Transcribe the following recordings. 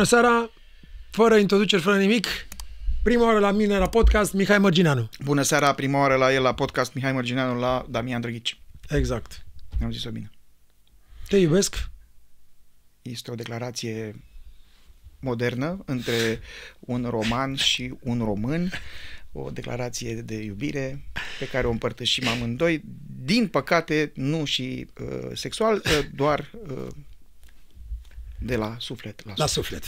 Bună seara, fără introduceri, fără nimic. Prima oară la mine la podcast, Mihai Mărgineanu. Bună seara, prima oară la el la podcast Mihai Mărgineanu la Damian Drăghici. Exact. Am zis-o bine. Te iubesc? Este o declarație modernă între un roman și un român, o declarație de iubire pe care o împărtășim amândoi, din păcate nu și uh, sexual, uh, doar uh, de la suflet la, La suflet.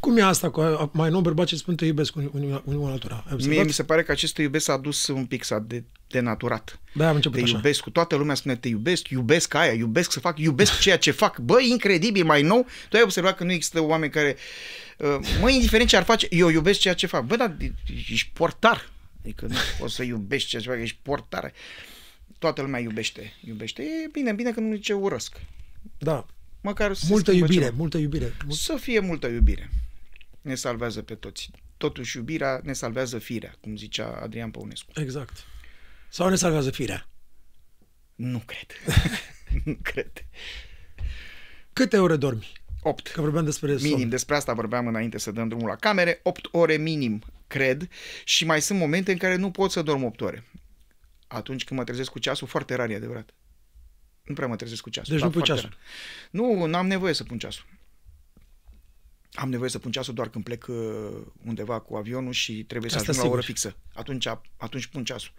Cum e asta cu mai nou bărbați ce spun te iubesc unul unul- unul altora? Ai Mie observat? mi se pare că acest te iubesc s-a dus un pic, s-a de, denaturat. Da, am început Te așa. iubesc cu toată lumea spune te iubesc, iubesc aia, iubesc să fac, iubesc ceea ce fac. Bă, incredibil, mai nou, tu ai observat că nu există oameni care, uh, mă, indiferent ce ar face, eu iubesc ceea ce fac. Bă, dar ești portar. Adică nu poți să iubești ceea ce fac, ești portar. Toată lumea iubește, iubește. E bine, bine că nu zice urăsc. Da. Măcar să se Multă schimbă iubire, ceva. multă iubire. Mul- Să fie multă iubire. Ne salvează pe toți. Totuși iubirea ne salvează firea, cum zicea Adrian Păunescu. Exact. Sau ne salvează firea. Nu cred. nu cred. Câte ore dormi? 8. Că vorbeam despre somn. Minim, despre asta vorbeam înainte să dăm drumul la camere, 8 ore minim, cred, și mai sunt momente în care nu pot să dorm 8 ore. Atunci când mă trezesc cu ceasul, foarte rar e adevărat. Nu prea mă trezesc cu ceasul. Deci dar nu pui foarte ceasul. rar. Nu, n-am nevoie să pun ceasul. Am nevoie să pun ceasul doar când plec uh, undeva cu avionul și trebuie să Asta ajung la o oră sigur. fixă. Atunci, atunci pun ceasul.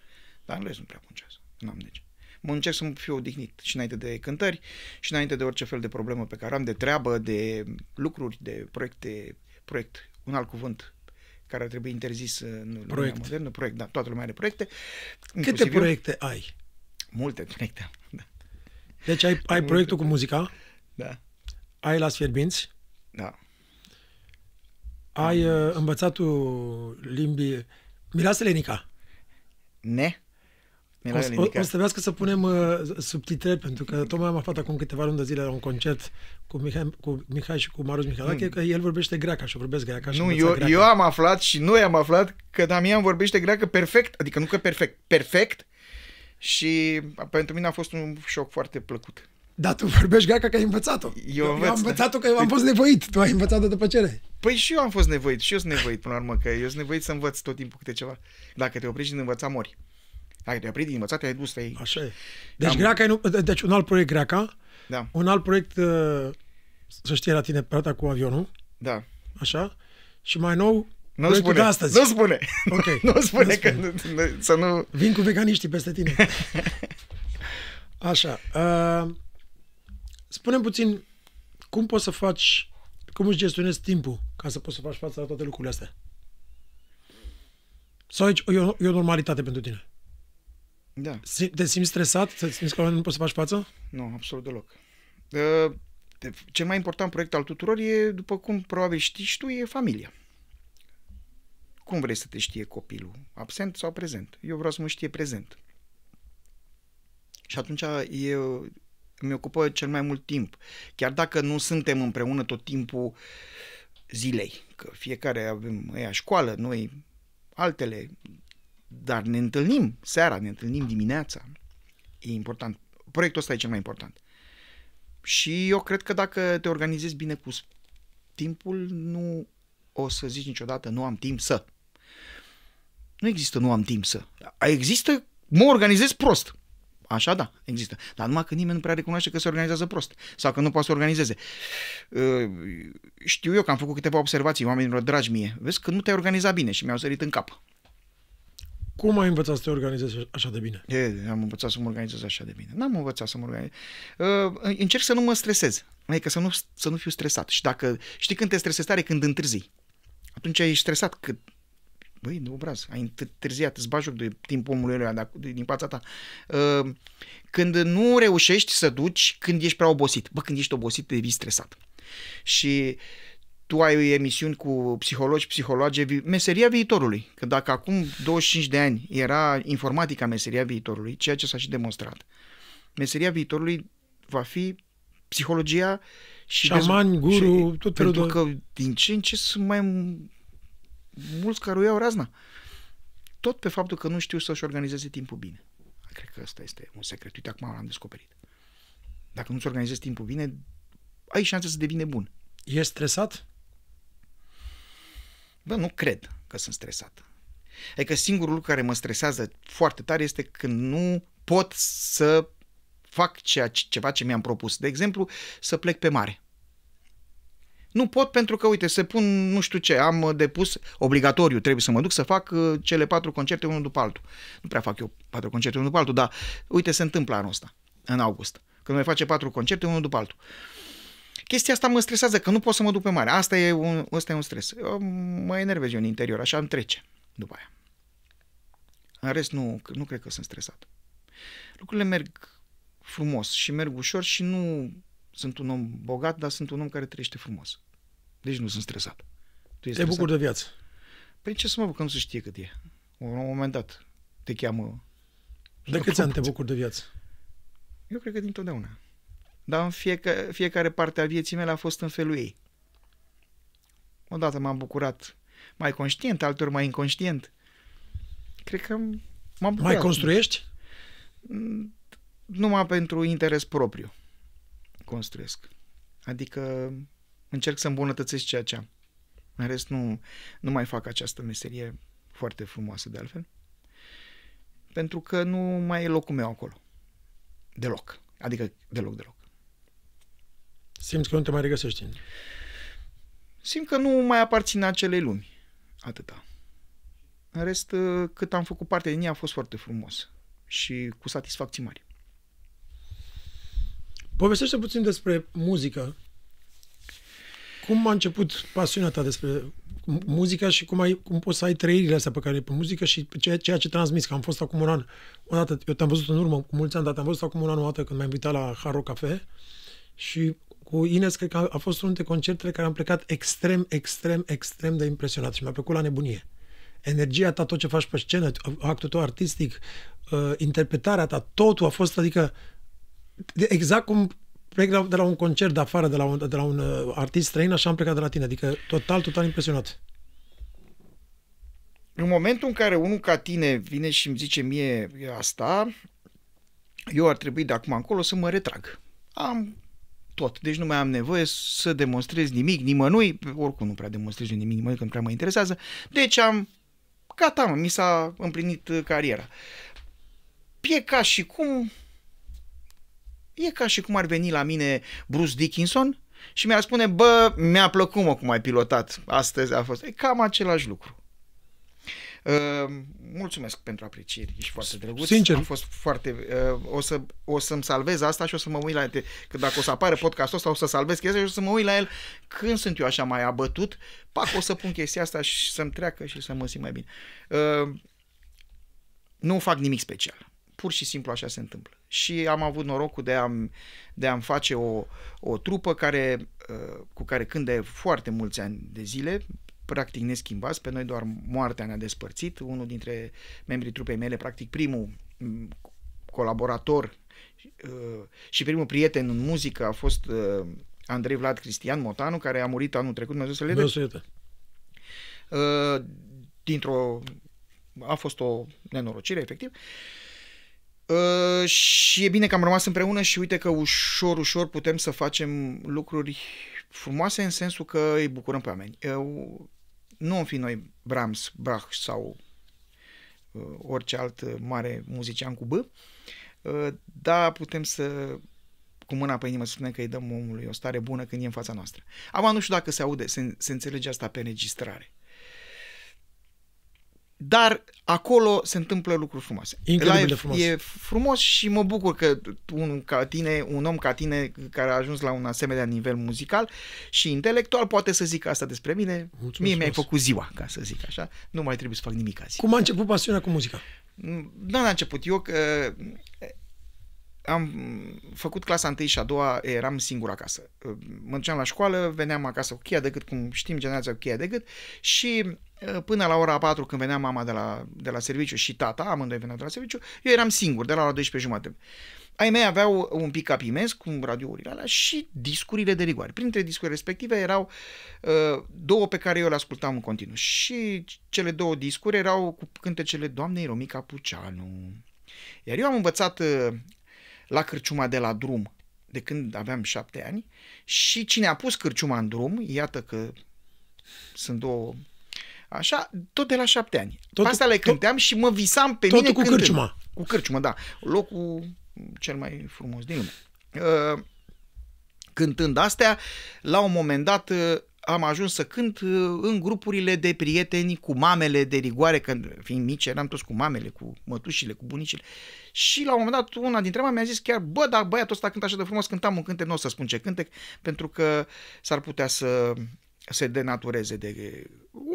Dar în rest nu prea pun ceasul. N-am nege. Mă încerc să fiu odihnit și înainte de cântări și înainte de orice fel de problemă pe care am, de treabă, de lucruri, de proiecte, proiect, un alt cuvânt care ar trebui interzis în lumea Proiect. modernă, proiect, da, toată lumea are proiecte. Câte inclusiv eu. proiecte ai? Multe proiecte, da. Deci ai, ai proiectul cu muzica, Da, ai la Sfierbinți, da. ai uh, învățatul limbii... Mireasă Lenica. Ne? O, Mirela să- o, Linică. o să trebuiască să punem uh, subtitrări, pentru că tocmai am aflat acum câteva luni de zile la un concert cu Mihai, cu Mihai și cu Marius Mihalache, că el vorbește greaca și eu vorbesc greaca și Nu, învăța eu, greaca. eu am aflat și noi am aflat că Damian vorbește greacă perfect, adică nu că perfect, perfect și pentru mine a fost un șoc foarte plăcut. Dar tu vorbești greaca că ai învățat-o. Eu eu învăț, am da. învățat-o că am fost nevoit. Tu ai învățat-o după cere. Păi și eu am fost nevoit, și eu sunt nevoit până la urmă, că eu sunt nevoit să învăț tot timpul câte ceva. Dacă te oprești din învăța, mori. Dacă te oprești din învățat, te-ai dus, te-ai... Așa e. Deci Am- greaca e, nu- deci un alt proiect greaca, Da, un alt proiect, uh, să știe la tine, partea cu avionul, da. așa, și mai nou, Nu proiectul spune, de astăzi. nu spune, Ok. nu spune Nu că spune. nu, nu, să nu... Vin cu veganiștii peste tine. Așa. Uh, spune puțin cum poți să faci, cum îți gestionezi timpul ca să poți să faci față la toate lucrurile astea? Sau aici e o, e o normalitate pentru tine? Da. Si- Te simți stresat? Te simți că nu poți să faci față? Nu, absolut deloc. Uh, de- Cel mai important proiect al tuturor e, după cum probabil știi și tu, e familia. Cum vrei să te știe copilul? Absent sau prezent? Eu vreau să mă știe prezent. Și atunci e, mi ocupă cel mai mult timp. Chiar dacă nu suntem împreună tot timpul zilei, că fiecare avem ea școală, noi altele, dar ne întâlnim seara, ne întâlnim dimineața. E important. Proiectul ăsta e cel mai important. Și eu cred că dacă te organizezi bine cu s- timpul, nu o să zici niciodată nu am timp să. Nu există nu am timp să. Există mă organizez prost. Așa da, există. Dar numai că nimeni nu prea recunoaște că se organizează prost sau că nu poate să organizeze. Uh, Știu eu că am făcut câteva observații oamenilor dragi mie. Vezi că nu te-ai organizat bine și mi-au sărit în cap. Cum ai învățat să te organizezi așa de bine? E, am învățat să mă organizez așa de bine. N-am învățat să mă organizez. Uh, încerc să nu mă stresez. Adică să nu, să nu fiu stresat. Și dacă știi când te stresezi tare, când întârzi. Atunci ești stresat. Că, băi, de obraz, ai întârziat, îți bagi joc de timpul omului ăla de, ac- de, din fața ta. Uh, când nu reușești să duci, când ești prea obosit. Bă, când ești obosit, devii stresat. Și tu ai emisiuni cu psihologi, psihologe, vi- meseria viitorului. Că dacă acum 25 de ani era informatica meseria viitorului, ceea ce s-a și demonstrat, meseria viitorului va fi psihologia și Șamani, dez- guru, și- tot felul Pentru de- că din ce în ce sunt mai m- mulți care o iau razna. Tot pe faptul că nu știu să-și organizeze timpul bine. Cred că ăsta este un secret. Uite, acum l-am descoperit. Dacă nu-ți organizezi timpul bine, ai șanse să devine bun. Ești stresat? Bă, nu cred că sunt stresat. Adică singurul lucru care mă stresează foarte tare este când nu pot să fac ceea, ceva ce mi-am propus. De exemplu, să plec pe mare. Nu pot pentru că, uite, se pun nu știu ce, am depus obligatoriu, trebuie să mă duc să fac uh, cele patru concerte unul după altul. Nu prea fac eu patru concerte unul după altul, dar uite, se întâmplă anul ăsta, în august, când mai face patru concerte unul după altul. Chestia asta mă stresează, că nu pot să mă duc pe mare. Asta e un, asta e un stres. Eu mă enervez eu în interior, așa îmi trece după aia. În rest, nu, nu cred că sunt stresat. Lucrurile merg frumos și merg ușor și nu sunt un om bogat, dar sunt un om care trăiește frumos. Deci nu sunt stresat. Tu Te bucur de viață. Păi ce să mă bucur, nu se știe cât e. La un moment dat te cheamă... De câți ani te bucur de viață? Eu cred că dintotdeauna. Dar în fiecare, fiecare parte a vieții mele a fost în felul ei. Odată m-am bucurat mai conștient, altor mai inconștient. Cred că m-am bucurat. Mai construiești? Mm, numai pentru interes propriu construiesc. Adică încerc să îmbunătățesc ceea ce am. În rest nu, nu mai fac această meserie foarte frumoasă de altfel. Pentru că nu mai e locul meu acolo. Deloc. Adică deloc, deloc. Simți că nu te mai regăsești? Simt că nu mai aparțin acelei lumi. Atâta. În rest, cât am făcut parte din ea a fost foarte frumos și cu satisfacții mari. Povestește puțin despre muzică. Cum a început pasiunea ta despre muzica și cum, ai, cum poți să ai trăirile astea pe care pe muzică și ceea, ceea ce transmis, că am fost acum un an, o dată, eu te-am văzut în urmă cu mulți ani, dar te-am văzut acum un an o dată când m-ai invitat la Haro Cafe și cu Ines cred că a, a fost unul dintre concertele care am plecat extrem, extrem, extrem de impresionat și mi-a plăcut la nebunie. Energia ta, tot ce faci pe scenă, actul tău artistic, uh, interpretarea ta, totul a fost, adică exact cum plec de la un concert de afară, de la un, de la un uh, artist străin, așa am plecat de la tine. Adică total, total impresionat. În momentul în care unul ca tine vine și îmi zice mie asta, eu ar trebui de acum încolo să mă retrag. Am tot. Deci nu mai am nevoie să demonstrez nimic, nimănui, oricum nu prea demonstrez nimic, nimănui, că nu prea mă interesează. Deci am, gata, mă, mi s-a împlinit uh, cariera. E ca și cum E ca și cum ar veni la mine Bruce Dickinson și mi-ar spune, bă, mi-a plăcut mă cum ai pilotat, astăzi a fost. E cam același lucru. Uh, mulțumesc pentru aprecieri, ești foarte drăguț. Sincer. A fost foarte... Uh, o, să, o să-mi salvez asta și o să mă uit la el. Că dacă o să apară podcastul ăsta, o să salvez chestia și o să mă uit la el când sunt eu așa mai abătut. Pac, o să pun chestia asta și să-mi treacă și să mă simt mai bine. Uh, nu fac nimic special pur și simplu așa se întâmplă. Și am avut norocul de a-mi, de a-mi face o, o trupă care, uh, cu care când de foarte mulți ani de zile, practic neschimbați, pe noi doar moartea ne-a despărțit. Unul dintre membrii trupei mele, practic primul mm, colaborator uh, și primul prieten în muzică a fost uh, Andrei Vlad Cristian Motanu, care a murit anul trecut, Dumnezeu să le dea. Dintr-o... a fost o nenorocire, efectiv. Uh, Uh, și e bine că am rămas împreună și uite că ușor, ușor putem să facem lucruri frumoase în sensul că îi bucurăm pe oameni. Uh, nu am fi noi Brahms, Bach sau uh, orice alt mare muzician cu B, uh, dar putem să cu mâna pe inimă să spunem că îi dăm omului o stare bună când e în fața noastră. Acum nu știu dacă se aude, se, se înțelege asta pe înregistrare. Dar acolo se întâmplă lucruri frumoase. Incredibil de frumos. E frumos și mă bucur că un, ca tine, un om ca tine care a ajuns la un asemenea nivel muzical și intelectual poate să zică asta despre mine. Mulțumesc Mie mi-ai făcut ziua, ca să zic așa. Nu mai trebuie să fac nimic azi. Cum a început pasiunea cu muzica? Da, a început. Eu că am făcut clasa 1 și a doua, eram singur acasă. Mă duceam la școală, veneam acasă cu cheia de gât, cum știm generația cu cheia de gât și până la ora 4 când venea mama de la, de la serviciu și tata, amândoi veneau de la serviciu, eu eram singur, de la ora 12 jumate. Ai mei aveau un pick-up imens cu radiourile alea și discurile de rigoare. Printre discurile respective erau uh, două pe care eu le ascultam în continuu. Și cele două discuri erau cu cântecele Doamnei Romica Puceanu. Iar eu am învățat uh, la cârciuma de la drum de când aveam șapte ani și cine a pus cârciuma în drum, iată că sunt două Așa, tot de la șapte ani. Totul- Asta le tot- cânteam și mă visam pe Totul mine cu cântând. cârciuma. Cu cârciumă, da. Locul cel mai frumos din lume. Uh, cântând astea, la un moment dat uh, am ajuns să cânt uh, în grupurile de prieteni cu mamele de rigoare, când fiind mici eram toți cu mamele, cu mătușile, cu bunicile. Și la un moment dat una dintre mame mi-a zis chiar, bă, dar băiatul ăsta cântă așa de frumos, cântam un cântec, nu o să spun ce cântec, pentru că s-ar putea să se denatureze de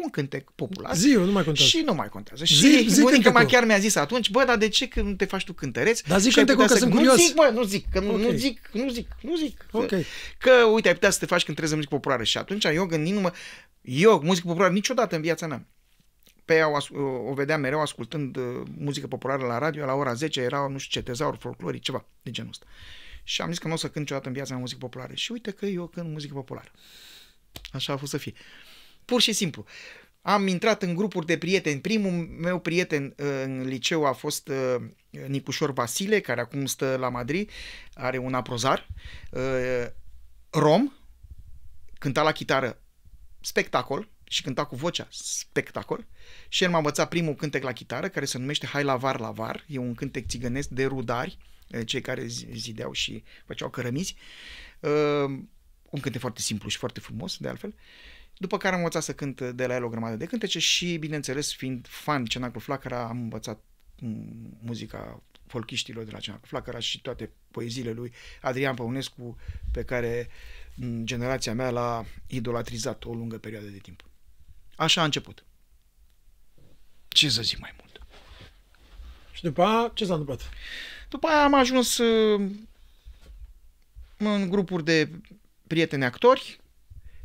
un cântec popular. Ziua, nu mai contează. Și nu mai contează. Zi- Și zi bunica mea cântecul. chiar mi-a zis atunci, bă, dar de ce că nu te faci tu cântăreț? Dar zic Și ai cântecul putea că sunt Nu curios. zic, mă, nu zic, că nu, Ok. nu zic, nu zic, nu zic. Ok. Că, uite, ai putea să te faci cântăresc de muzică populară. Și atunci eu gândindu-mă, eu, muzică populară, niciodată în viața mea. Pe ea o, as- o vedeam mereu ascultând uh, muzică populară la radio, la ora 10 era, nu știu ce, tezauri folcloric, ceva de genul ăsta. Și am zis că nu o să cânt niciodată în viața mea muzică populară. Și uite că eu cânt muzică populară. Așa a fost să fie. Pur și simplu. Am intrat în grupuri de prieteni. Primul meu prieten uh, în liceu a fost uh, Nicușor Vasile, care acum stă la Madrid, are un aprozar. Uh, Rom, cânta la chitară spectacol și cânta cu vocea spectacol și el m-a învățat primul cântec la chitară care se numește Hai la var la var, e un cântec țigănesc de rudari, eh, cei care zi- zideau și făceau cărămizi. Uh, un cântec foarte simplu și foarte frumos, de altfel. După care am învățat să cânt de la el o grămadă de cântece și, bineînțeles, fiind fan Cenaclu Flacăra, am învățat mm, muzica folchiștilor de la Cenaclu Flacăra și toate poeziile lui Adrian Păunescu, pe care mm, generația mea l-a idolatrizat o lungă perioadă de timp. Așa a început. Ce să zic mai mult? Și după aia, ce s-a întâmplat? După aia am ajuns uh, în grupuri de prieteni actori,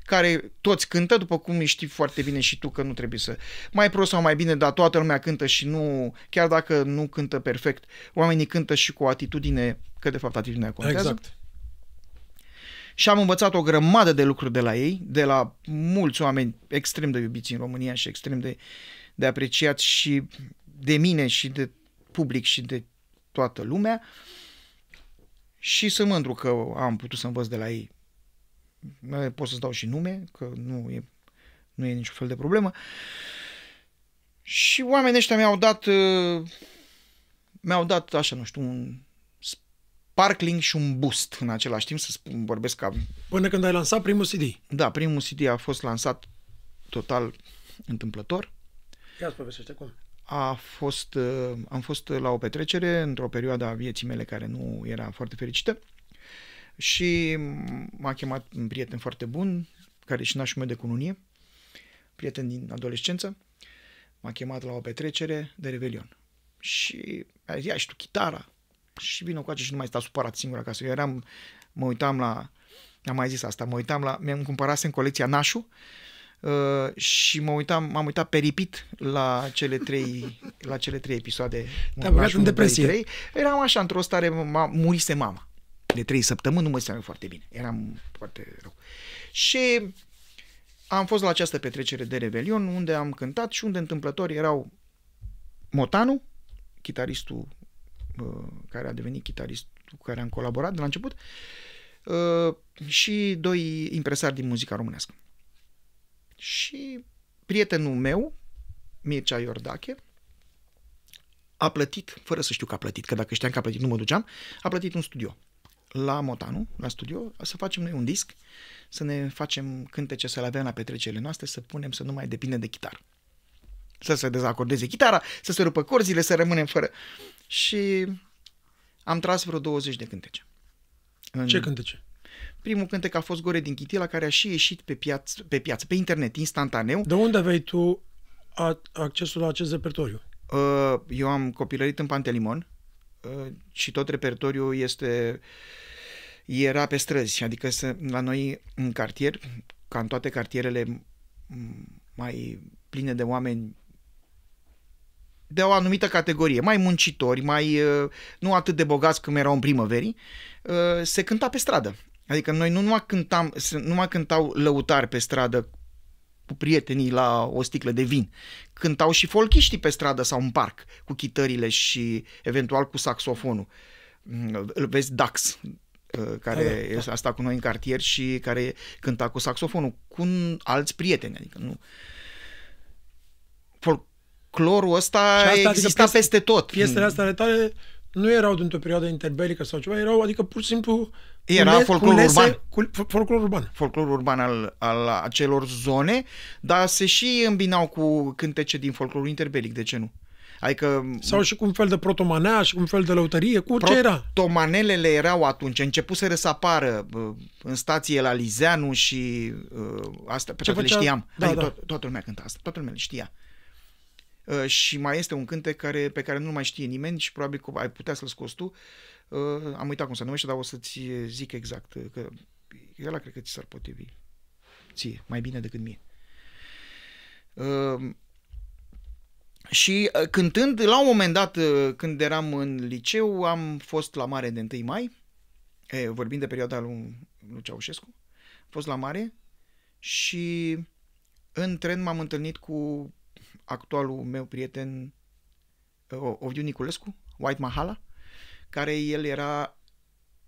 care toți cântă, după cum știi foarte bine și tu că nu trebuie să... Mai prost sau mai bine, dar toată lumea cântă și nu... Chiar dacă nu cântă perfect, oamenii cântă și cu o atitudine, că de fapt atitudinea contează. Exact. Și am învățat o grămadă de lucruri de la ei, de la mulți oameni extrem de iubiți în România și extrem de, de apreciați și de mine și de public și de toată lumea. Și sunt mândru că am putut să învăț de la ei. Pot să-ți dau și nume, că nu e, nu e niciun fel de problemă. Și oamenii ăștia mi-au dat, uh, mi-au dat, așa, nu știu, un sparkling și un boost în același timp, să spun, vorbesc ca... Până când ai lansat primul CD. Da, primul CD a fost lansat total întâmplător. Ia ți povestește cum. A fost, uh, am fost la o petrecere într-o perioadă a vieții mele care nu era foarte fericită și m-a chemat un prieten foarte bun, care e și nașul meu de cununie, prieten din adolescență, m-a chemat la o petrecere de revelion. Și a zis, ia și tu chitara, și vină cu și nu mai sta supărat singur acasă. Eu eram, mă uitam la, am mai zis asta, mă uitam la, mi-am cumpărat în colecția Nașu uh, și mă uitam, m-am uitat peripit la cele trei, la cele trei episoade. Te-a băgat Nașu în 1, 2, depresie. 3. Eram așa, într-o stare, ma, murise mama. De trei săptămâni nu mă simțeam foarte bine. Eram foarte rău. Și am fost la această petrecere de Revelion unde am cântat și unde întâmplător erau Motanu, chitaristul uh, care a devenit chitaristul cu care am colaborat de la început, uh, și doi impresari din muzica românească. Și prietenul meu, Mircea Iordache, a plătit, fără să știu că a plătit, că dacă știam că a plătit nu mă duceam, a plătit un studio la Motanu, la studio, să facem noi un disc, să ne facem cântece, să le avem la petrecerile noastre, să punem să nu mai depinde de chitară. Să se dezacordeze chitara, să se rupă corzile, să rămânem fără. Și am tras vreo 20 de cântece. În Ce cântece? Primul cântec a fost Gore din Chitila, care a și ieșit pe piață, pe, piață, pe internet, instantaneu. De unde aveai tu a- accesul la acest repertoriu? Uh, Eu am copilărit în Pantelimon uh, și tot repertoriul este era pe străzi, adică să, la noi în cartier, ca în toate cartierele m, mai pline de oameni de o anumită categorie, mai muncitori, mai uh, nu atât de bogați cum erau în primăverii, uh, se cânta pe stradă. Adică noi nu numai, cântam, se- nu mai cântau lăutari pe stradă cu prietenii la o sticlă de vin. Cântau și folchiștii pe stradă sau în parc, cu chitările și eventual cu saxofonul. Mm, Îl vezi Dax, uh, care Da, da, da. a stat cu noi în cartier și care cânta cu saxofonul, cu un- alți prieteni. Adică nu... folclorul ăsta Și asta, adică exista piese- peste tot. Piesele astea ale tale nu erau dintr-o perioadă interbelică sau ceva, erau, adică pur și simplu Era cule- folclor culese- urban. Cul, fol- folclor urban. folclorul urban al, al acelor zone, dar se și îmbinau cu cântece din folclorul interbelic, de ce nu? Adică Sau și cu un fel de protomanea și cu un fel de lăutărie, cu ce era? Tomanelele erau atunci, începuseră să apară bă, în stație la Lizeanu și uh, asta pe Ce toate le făcea- știam. da, adică da. To- toată lumea cânta asta, toată lumea le știa. Uh, și mai este un cântec care, pe care nu mai știe nimeni și probabil că ai putea să-l scoți tu. Uh, am uitat cum se numește, dar o să-ți zic exact. uh, Că ăla cred că ți s-ar potrivi ție, mai bine decât mie. Uh, și uh, cântând, la un moment dat, uh, când eram în liceu, am fost la mare de 1 mai, e, vorbind de perioada lui, lui Ceaușescu, am fost la mare și în tren m-am întâlnit cu actualul meu prieten uh, Ovidiu Niculescu, White Mahala, care el era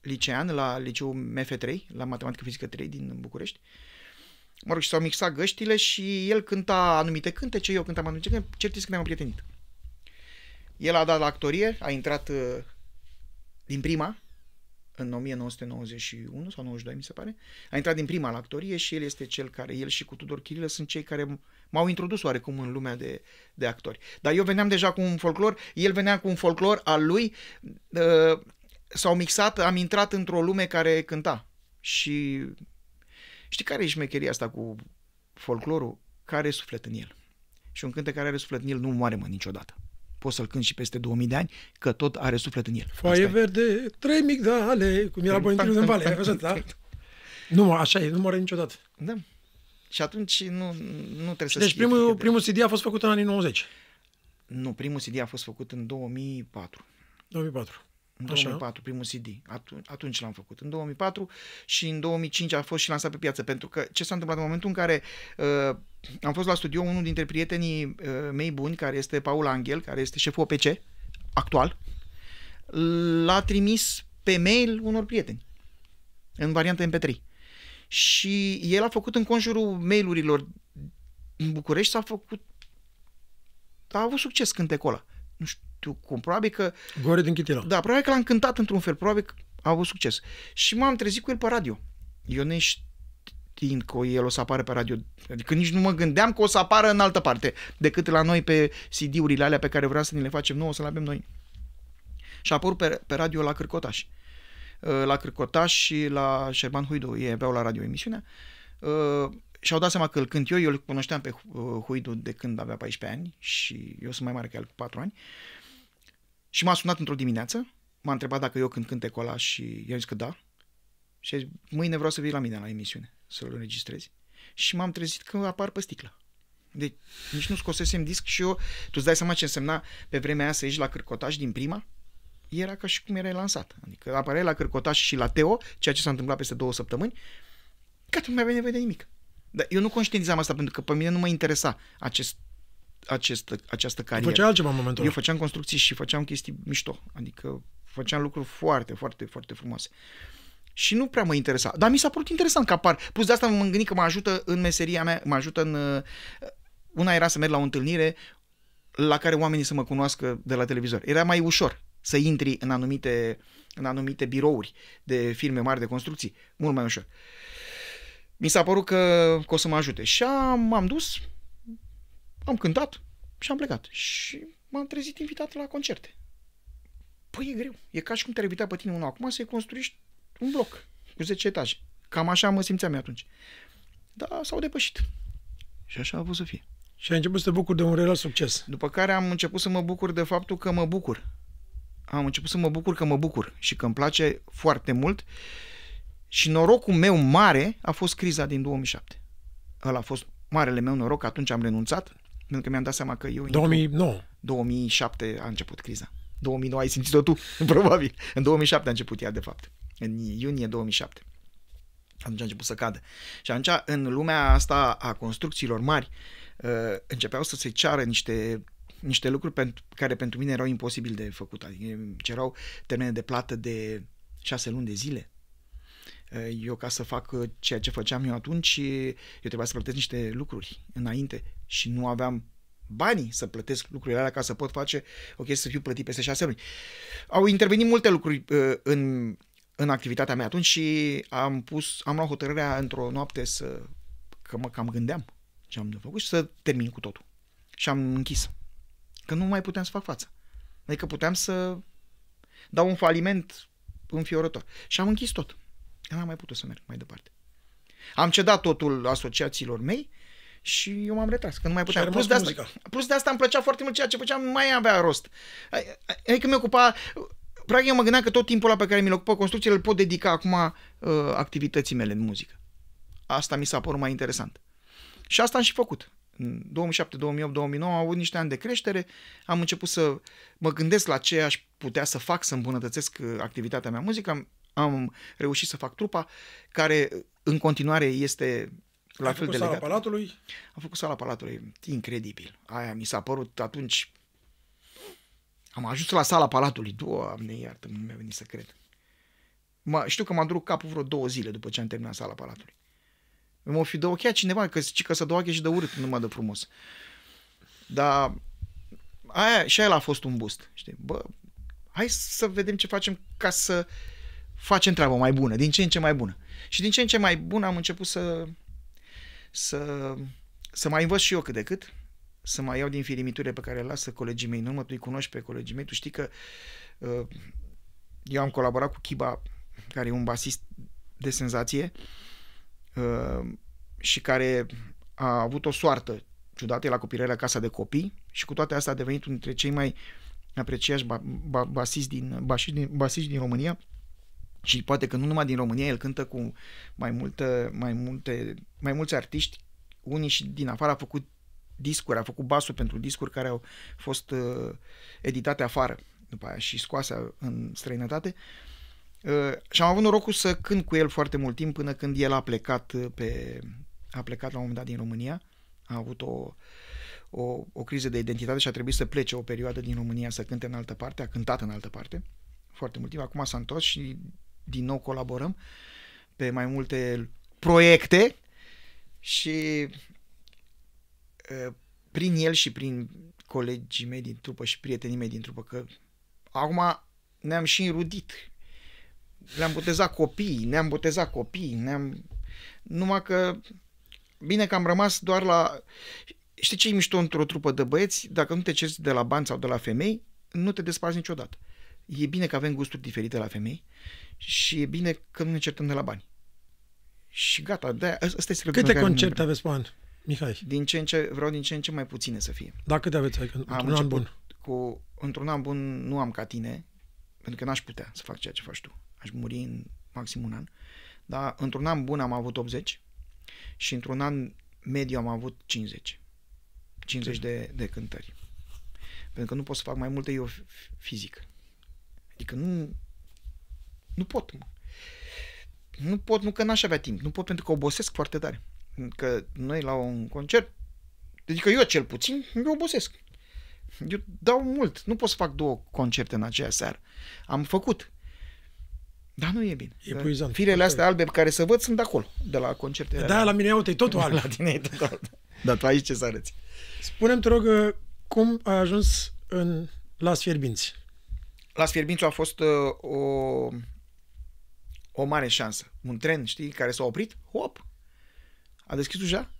licean la liceul MF3, la Matematică Fizică 3 din București. Mă rog, și s-au mixat găștile și el cânta anumite cântece, eu cântam anumite cântece, cert este că ne-am prietenit. El a dat la actorie, a intrat uh, din prima, în 1991 sau 92, mi se pare. A intrat din prima la actorie și el este cel care, el și cu Tudor Chirilă sunt cei care m-au introdus oarecum în lumea de, de actori. Dar eu veneam deja cu un folclor, el venea cu un folclor al lui, uh, s-au mixat, am intrat într-o lume care cânta. Și știi care e șmecheria asta cu folclorul? Care are suflet în el. Și un cântec care are suflet în el nu moare mă niciodată. Poți să-l cânti și peste 2000 de ani, că tot are suflet în el. Foaie Asta e. verde, trei migdale, cum era Bointriu în vale, ai văzut, da? Nu, mă, așa e, nu moare niciodată. Da. Și atunci nu, nu trebuie să Deci știi frică primul, de- primul CD a fost făcut în anii 90, Nu, primul CD a fost făcut în 2004. 2004. În Așa. 2004, primul CD. Atunci, atunci l-am făcut. În 2004 și în 2005 a fost și lansat pe piață. Pentru că ce s-a întâmplat în momentul în care uh, am fost la studio, unul dintre prietenii uh, mei buni, care este Paul Angel, care este șeful OPC actual, l-a trimis pe mail unor prieteni în variantă MP3. Și el a făcut în conjurul mailurilor în București, s-a făcut a avut succes cântecul ăla. Nu știu cum, probabil că Gore din Chitila. da, probabil că l-am cântat într-un fel, probabil că a avut succes. Și m-am trezit cu el pe radio. Eu neștiind că el o să apară pe radio, adică nici nu mă gândeam că o să apară în altă parte, decât la noi pe CD-urile alea pe care vreau să ni le facem nouă, să le avem noi. Și a apărut pe, pe radio la Cârcotaș. Uh, La Cârcotaș și la Șerban Huidu, ei aveau la radio emisiunea. Uh, și-au dat seama că îl cânt eu, eu îl cunoșteam pe uh, Huidu de când avea 14 ani și eu sunt mai mare ca el cu 4 ani. Și m-a sunat într-o dimineață, m-a întrebat dacă eu cânt cântecul ăla și i-am zis că da. Și a zis, mâine vreau să vii la mine la emisiune, să-l înregistrezi. Și m-am trezit că apar pe sticlă. Deci nici nu scosesem disc și eu, tu îți dai seama ce însemna pe vremea aia să ieși la cârcotaș din prima? Era ca și cum erai lansat. Adică apăreai la cârcotaș și la Teo, ceea ce s-a întâmplat peste două săptămâni, gata, nu mai avea nevoie de nimic. Dar eu nu conștientizam asta pentru că pe mine nu mă interesa acest, acest, această carieră. Făcea altceva în momentul Eu ăla. făceam construcții și făceam chestii mișto, adică făceam lucruri foarte, foarte, foarte frumoase. Și nu prea mă interesa. Dar mi s-a părut interesant că apar. Plus de asta m-am gândit că mă ajută în meseria mea, mă ajută în... uh, Una era să merg la o întâlnire la care oamenii să mă cunoască de la televizor. Era mai ușor să intri în anumite, în anumite birouri de firme mari de construcții. Mult mai ușor. Mi s-a părut că, că o să mă ajute. Și am, m-am dus, am cântat și am plecat. Și m-am trezit invitat la concerte. Păi e greu. E ca și cum te-ar invita pe tine unul acum să-i construiești un bloc cu 10 etaje. Cam așa mă simțeam eu atunci. Dar s-au depășit. Și așa a avut să fie. Și ai început să te bucuri de un real succes. După care am început să mă bucur de faptul că mă bucur. Am început să mă bucur că mă bucur și că îmi place foarte mult. Și norocul meu mare a fost criza din 2007. Ăla a fost marele meu noroc, atunci am renunțat, pentru că mi-am dat seama că eu... intru- 2009. 2007 a început criza. 2009 ai simțit-o tu, probabil. În 2007 a început ea, de fapt. În iunie 2007. Atunci a început să cadă. Și atunci, în lumea asta a construcțiilor mari, uh, începeau să se ceară niște niște lucruri pentru, care pentru mine erau imposibil de făcut. Adică îmi cerau termene de plată de șase luni de zile. Uh, Eu, ca să fac uh, ceea ce făceam eu atunci, eu trebuia să plătesc niște lucruri înainte și nu aveam banii să plătesc lucrurile alea ca să pot face o chestie să fiu plătit peste șase luni. Au intervenit multe lucruri uh, în, în activitatea mea atunci și am pus, am luat hotărârea într-o noapte să, că mă cam gândeam ce am de făcut și să termin cu totul. Și am închis. Că nu mai puteam să fac față. Adică puteam să dau un faliment înfiorător. Și am închis tot. N-am mai putut să merg mai departe. Am cedat totul asociațiilor mei și eu m-am retras, că nu mai puteam. Plus de, asta, plus de asta îmi plăcea foarte mult ceea ce făceam, nu mai avea rost. Adică mi-ocupa... Practic eu mă gândeam că tot timpul ăla pe care mi-l ocupă construcțiile îl pot dedica acum uh, activității mele în muzică. Asta mi s-a părut mai interesant. Și asta am și făcut. În 2007, 2008, 2009 am avut niște ani de creștere, am început să mă gândesc la ce aș putea să fac, să îmbunătățesc uh, activitatea mea muzică, am, am reușit să fac trupa, care în continuare este la Ai fel de sala legat. Palatului? Am făcut sala Palatului, incredibil. Aia mi s-a părut atunci... Am ajuns la sala Palatului, doamne iartă, nu mi-a venit să cred. Mă, știu că m-a durut capul vreo două zile după ce am terminat sala Palatului. Mă fi de ochea cineva, că zice că să dă ochi și de urât, nu mă dă frumos. Dar aia, și aia a fost un boost. Știi? Bă, hai să vedem ce facem ca să facem treaba mai bună, din ce în ce mai bună. Și din ce în ce mai bună am început să, să, să mai învăț și eu cât de cât, să mai iau din firimiturile pe care le lasă colegii mei în urmă, tu îi cunoști pe colegii mei, tu știi că uh, eu am colaborat cu Kiba, care e un basist de senzație uh, și care a avut o soartă ciudată la copilăria Casa de Copii și cu toate astea a devenit unul dintre cei mai apreciați ba, ba, basisti, din, basisti, din, basisti din România și poate că nu numai din România, el cântă cu mai, multă, mai, multe, mai mulți artiști, unii și din afară a făcut discuri, a făcut basul pentru discuri care au fost uh, editate afară după aia și scoase în străinătate. Uh, și am avut norocul să cânt cu el foarte mult timp până când el a plecat pe a plecat la un moment dat din România, a avut o, o, o criză de identitate și a trebuit să plece o perioadă din România să cânte în altă parte, a cântat în altă parte foarte mult timp, acum s-a întors și din nou colaborăm pe mai multe proiecte și prin el și prin colegii mei din trupă și prietenii mei din trupă, că acum ne-am și înrudit. Le-am botezat copii, ne-am botezat copii, ne-am... Numai că bine că am rămas doar la... Știi ce e mișto într-o trupă de băieți? Dacă nu te cerți de la bani sau de la femei, nu te desparți niciodată. E bine că avem gusturi diferite la femei și e bine că nu ne certăm de la bani. Și gata, de asta este Câte concerte aveți pe an, Mihai? Din ce în ce, vreau din ce în ce mai puține să fie. Da, câte aveți? Adică, într-un an bun. Cu, într-un an bun nu am ca tine, pentru că n-aș putea să fac ceea ce faci tu. Aș muri în maxim un an. Dar într-un an bun am avut 80 și într-un an mediu am avut 50. 50 de, de cântări. Pentru că nu pot să fac mai multe eu fizic. Adică nu, nu pot. Nu pot, nu că n-aș avea timp. Nu pot pentru că obosesc foarte tare. Că noi la un concert, adică eu cel puțin, eu obosesc. Eu dau mult. Nu pot să fac două concerte în aceea seară. Am făcut. Dar nu e bine. E puizant. Firele astea albe pe care să văd sunt de acolo, de la concerte. Da, la mine, uite, e totul alb. La tine e totul alb. Dar tu aici ce să arăți? Spune-mi, te rog, cum ai ajuns în Las Fierbinți? Las Fierbinți a fost uh, o, o mare șansă. Un tren, știi, care s-a oprit, hop, a deschis ușa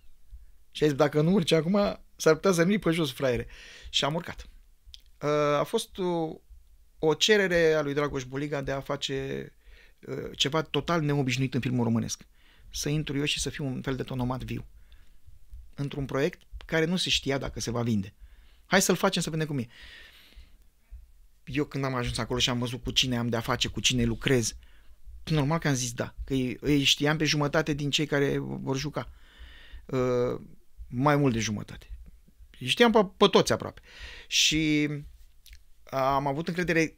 și a zis, dacă nu urci acum, s-ar putea să nu pe jos, fraiere. Și am urcat. Uh, a fost uh, o cerere a lui Dragoș Boliga de a face uh, ceva total neobișnuit în filmul românesc. Să intru eu și să fiu un fel de tonomat viu. Într-un proiect care nu se știa dacă se va vinde. Hai să-l facem să vedem cum e. Eu când am ajuns acolo și am văzut cu cine am de-a face, cu cine lucrez, normal că am zis da, că îi știam pe jumătate din cei care vor juca. Uh, mai mult de jumătate. Îi știam pe, pe toți aproape. Și am avut încredere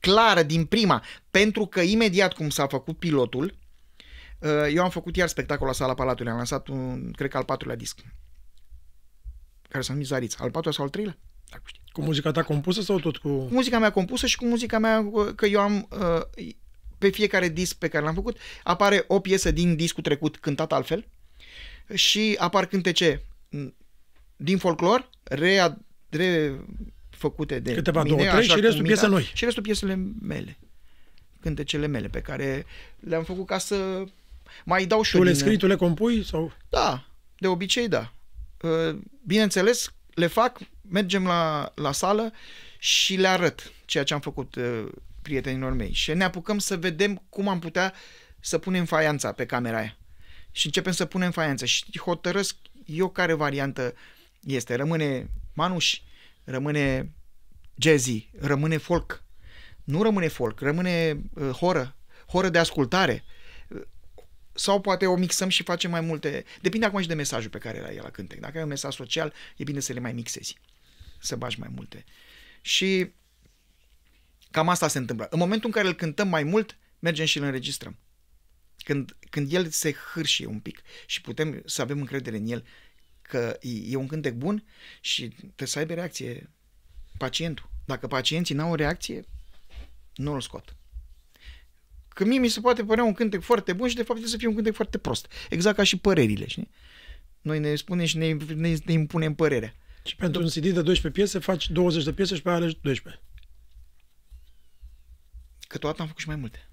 clară din prima, pentru că imediat cum s-a făcut pilotul, eu am făcut iar spectacol la Sala Palatului, am lansat un, cred că al patrulea disc, care s-a numit Zarița, al patrulea sau al treilea? Dacă știi. Cu muzica ta compusă sau tot cu... Cu muzica mea compusă și cu muzica mea, că eu am, pe fiecare disc pe care l-am făcut, apare o piesă din discul trecut cântată altfel și apar cântece din folclor, rea, refăcute de Câteva, mine, două, trei așa și restul cum piese mine- noi. Și restul piesele mele. Cântecele mele pe care le-am făcut ca să mai dau și Tu eu le din- scrii, tu le compui? sau Da, de obicei da. Uh, Bineînțeles, le fac, mergem la, la sală și le arăt ceea ce am făcut uh, prietenilor mei și ne apucăm să vedem cum am putea să punem faianța pe camera aia. Și începem să punem faianța și hotărăsc eu care variantă este. Rămâne manuș, rămâne jazzy, rămâne folk. Nu rămâne folk, rămâne uh, horă, horă de ascultare. Sau poate o mixăm și facem mai multe. Depinde acum și de mesajul pe care l-ai la cântec. Dacă ai un mesaj social, e bine să le mai mixezi. Să bagi mai multe. Și cam asta se întâmplă. În momentul în care îl cântăm mai mult, mergem și îl înregistrăm. Când, când el se hârșie un pic și putem să avem încredere în el că e, e un cântec bun și trebuie să aibă reacție pacientul. Dacă pacienții n-au o reacție, nu îl scot. Că mie mi se poate părea un cântec foarte bun și de fapt trebuie să fie un cântec foarte prost. Exact ca și părerile, știi? Noi ne spunem și ne, ne, ne impunem părerea. Și pentru un CD de 12 piese faci 20 de piese și pe aia alegi 12. Câteodată am făcut și mai multe.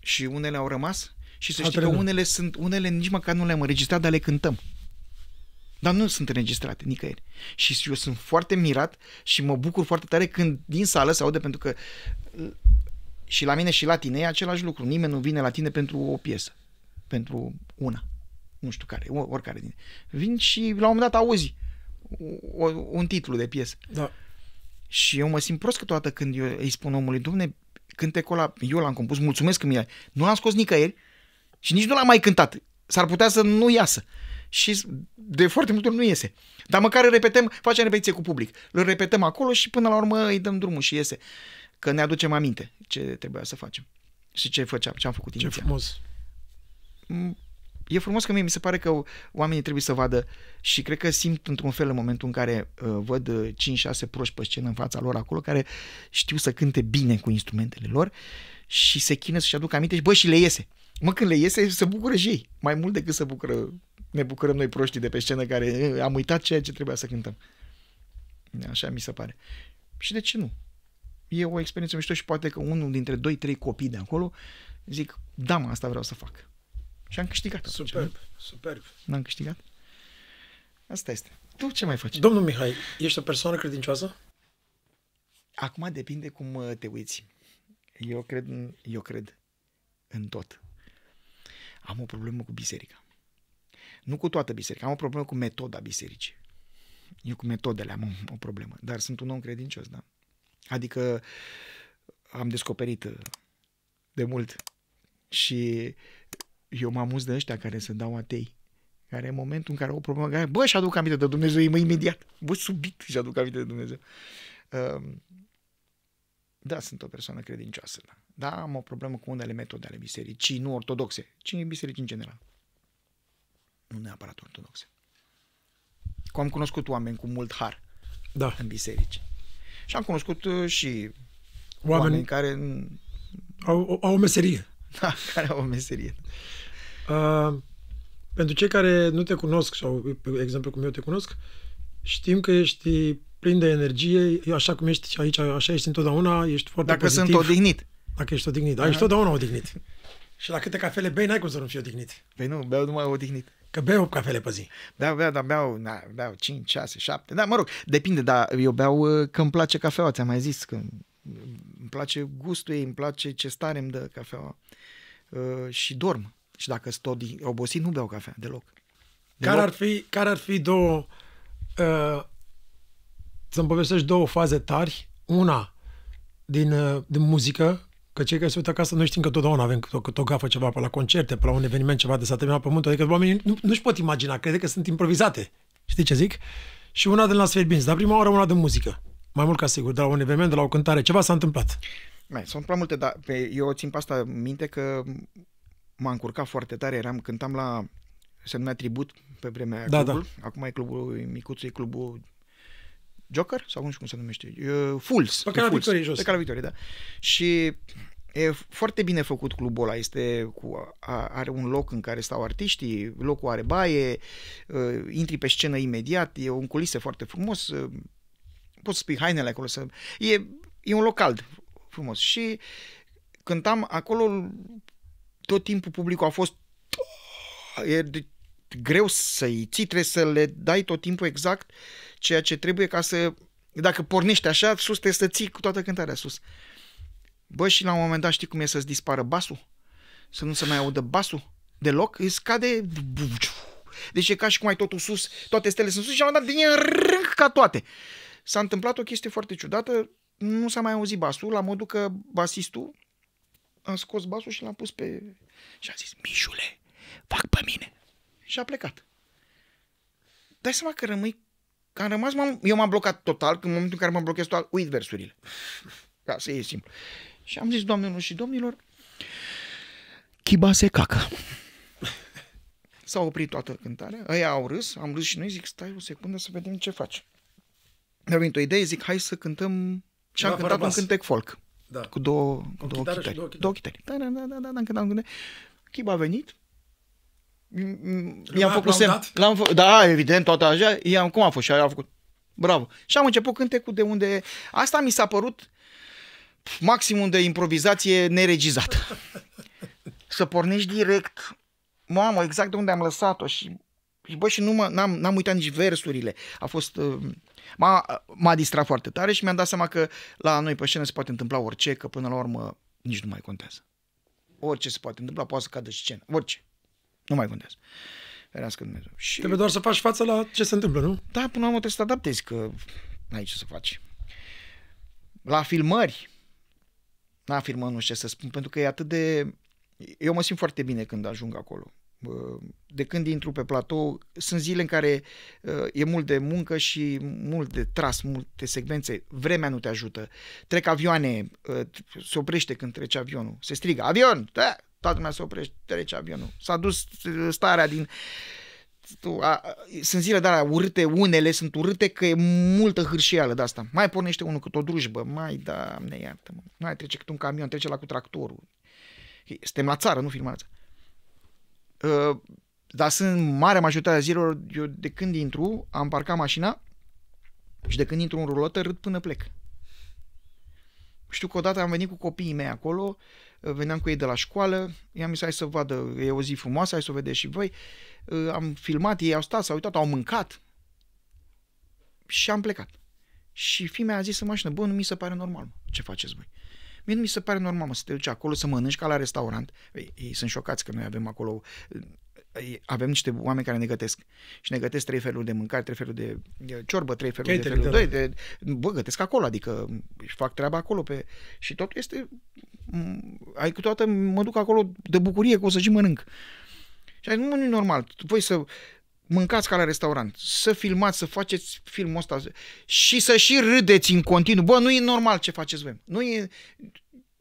Și unele au rămas și să știi Altele că nu. unele sunt, unele nici măcar nu le-am înregistrat, dar le cântăm. Dar nu sunt înregistrate nicăieri. Și eu sunt foarte mirat și mă bucur foarte tare când din sală se aude pentru că uh, și la mine și la tine e același lucru. Nimeni nu vine la tine pentru o piesă. Pentru una. Nu știu care, o- oricare din. Vin și la un moment dat auzi o, un titlu de piesă. Da. Și eu mă simt prost câteodată când eu îi spun omului, domne, cântecul ăla, eu l-am compus, mulțumesc că mi-a... Nu l-am scos nicăieri și nici nu l-am mai cântat. S-ar putea să nu iasă. Și de foarte multe ori nu iese. Dar măcar îl repetăm, facem repetiție cu public. Îl repetăm acolo și până la urmă îi dăm drumul și iese. Că ne aducem aminte ce trebuia să facem. Și ce făceam, ce am făcut Ce inițial. frumos. Mm, e frumos că mie mi se pare că oamenii trebuie să vadă și cred că simt într-un fel în momentul în care uh, văd uh, 5-6 proști pe scenă în fața lor acolo care știu să cânte bine cu instrumentele lor și se chină să-și aducă aminte și bă și le iese. Mă, când le iese, se bucură și ei. Mai mult decât să bucură, ne bucurăm noi proștii de pe scenă care uh, am uitat ceea ce trebuia să cântăm. Așa mi se pare. Și de ce nu? E o experiență mișto și poate că unul dintre 2-3 copii de acolo zic, da mă, asta vreau să fac. Și am câștigat. atunci, Superb, superb. nu? N-am câștigat? Asta este. Tu ce mai faci? Domnul Mihai, ești o persoană credincioasă? Acum depinde cum uh, te uiți. Eu cred, în- eu cred în tot. Am o problemă cu biserica. Nu cu toată biserica, am o problemă cu metoda bisericii. Eu cu metodele am o, o problemă, dar sunt un om credincios, da. Adică am descoperit uh, de mult și eu mă amuz de ăștia care se dau atei, care în momentul în care au o problemă, care, bă, și aduc aminte de Dumnezeu mă, imediat. Bă, subit și aduc aminte de Dumnezeu. Uh, da, sunt o persoană credincioasă, da. Da, am o problemă cu unele metode ale bisericii, nu ortodoxe, ci biserici în general. Nu neapărat ortodoxe. Că am cunoscut oameni cu mult har Da. în biserici. Și am cunoscut uh, și oameni, Oameni oameni care, mm, au, au o meserie. da, care au o meserie. Uh, pentru cei care nu te cunosc, sau pe exemplu cum eu te cunosc, știm că ești plin de energie, așa cum ești aici, așa ești întotdeauna, ești foarte Dacă pozitiv. sunt odihnit. Dacă ești odihnit. Da, ești totdeauna odihnit. Și la câte cafele bei, n-ai cum să nu fii odihnit. Păi nu, beau numai odihnit. Că bei 8 cafele pe zi. Beau, beau, dar beau, na, beau 5, 6, 7. Da, mă rog, depinde, dar eu beau uh, că îmi place cafeaua, ți-am mai zis că îmi place gustul ei, îmi place ce stare îmi dă cafeaua. Uh, și dorm. Și dacă sunt odi- obosit, nu beau cafea deloc. Care ar fi, care ar fi două, uh, să-mi povestești două faze tari, una din, uh, din muzică, că cei care se uită acasă, noi știm că totdeauna avem cât o, o gafă ceva pe la concerte, pe la un eveniment ceva de s-a terminat pământul, adică oamenii nu, nu-și pot imagina, crede că sunt improvizate. Știi ce zic? Și una de la Sferbinți, dar prima oară una de muzică. Mai mult ca sigur, de la un eveniment, de la o cântare, ceva s-a întâmplat. Mai, sunt prea multe, dar pe, eu țin pe asta minte că m-a încurcat foarte tare, eram, cântam la, se numea Tribut pe vremea Da, clubul, acum e clubul micuț, e clubul Joker, sau nu știu cum se numește, uh, Fools. Pe e calea Fools. Victoriei jos. Pe calea Victoriei, da. Și E foarte bine făcut clubul ăla, este cu, a, are un loc în care stau artiștii, locul are baie, uh, intri pe scenă imediat, e un culise foarte frumos, uh, poți să spui hainele acolo, să, e, e un loc cald, frumos. Și cântam acolo, tot timpul publicul a fost e de, greu să-i ții, trebuie să le dai tot timpul exact ceea ce trebuie ca să, dacă pornești așa, sus trebuie să ții cu toată cântarea sus. Bă, și la un moment dat știi cum e să-ți dispară basul? Să nu se mai audă basul deloc? Îți scade... Deci e ca și cum ai totul sus, toate stele sunt sus și la un moment dat rânc ca toate. S-a întâmplat o chestie foarte ciudată, nu s-a mai auzit basul, la modul că basistul a scos basul și l-a pus pe... și a zis, Mișule, fac pe mine. Și a plecat. Dai seama că rămâi că am rămas, m-am, eu m-am blocat total, în momentul în care m-am blocat total, uit versurile. Ca să e simplu. Și am zis, doamnelor și domnilor, chiba se cacă. S-a oprit toată cântarea, ăia au râs, am râs și noi, zic, stai o secundă să vedem ce faci. Mi-a venit o idee, zic, hai să cântăm și am Da, cântat fără un bas. cântec folk. Da. Cu două, cu două chitară și chitare. două chitare. Două chitare. Da, da, da, da, da, da, am cântat un cântec. Chiba a venit, Mm, mm, Lumea i-am a făcut semn. aplaudat? L-am fă... Da, evident, toată așa. I-am, cum a fost? Și a făcut. Bravo. Și am început cântecul de unde... Asta mi s-a părut maximum de improvizație neregizată. Să pornești direct, mamă, exact de unde am lăsat-o și, și bă, și nu mă, n-am, n-am uitat nici versurile. A fost, uh, m-a, m-a distrat foarte tare și mi-am dat seama că la noi pe scenă se poate întâmpla orice, că până la urmă nici nu mai contează. Orice se poate întâmpla, poate să cadă și scenă, orice. Nu mai contează. Ferească Dumnezeu. Și... Trebuie doar să faci față la ce se întâmplă, nu? Da, până la urmă trebuie să te adaptezi, că n-ai ce să faci. La filmări, n-a filmă, nu știu ce să spun, pentru că e atât de... Eu mă simt foarte bine când ajung acolo. Bă, De când intru pe platou, sunt zile în care uh, e mult de muncă și mult de tras, multe secvențe. Vremea nu te ajută. Trec avioane, uh, se oprește când trece avionul. Se strigă, avion! Da! Toată lumea se oprește, trece avionul. S-a dus uh, starea din tu, a, a, sunt zile de alea urâte, unele sunt urâte că e multă hârșială de asta. Mai pornește unul cât o drujbă, mai da, ne iartă, mă. mai trece cât un camion, trece la cu tractorul. Suntem la țară, nu filmați. Uh, dar sunt marea majoritatea zilelor, eu de când intru, am parcat mașina și de când intru în rulotă, râd până plec. Știu că odată am venit cu copiii mei acolo, uh, veneam cu ei de la școală, i-am zis hai să vadă, e o zi frumoasă, hai să o vedeți și voi. Uh, Am filmat, ei au stat, s-au uitat, au mâncat și am plecat. Și fiimea a zis în mașină, bă, nu mi se pare normal, mă, ce faceți voi. Mie nu mi se pare normal, mă, să te duci acolo să mănânci ca la restaurant. Ei, ei sunt șocați că noi avem acolo, ei, avem niște oameni care ne gătesc. Și ne gătesc trei feluri de mâncare, trei feluri de de ciorbă, trei feluri Catering, de da. feluri de, de, Bă, gătesc acolo, adică își fac treaba acolo. Pe, și totul este... m, Ai câteodată mă duc acolo de bucurie că o să și mănânc. Și ai, nu, nu e normal. Voi să mâncați ca la restaurant, să filmați, să faceți filmul ăsta și să și râdeți în continuu. Bă, nu e normal ce faceți voi. Nu e,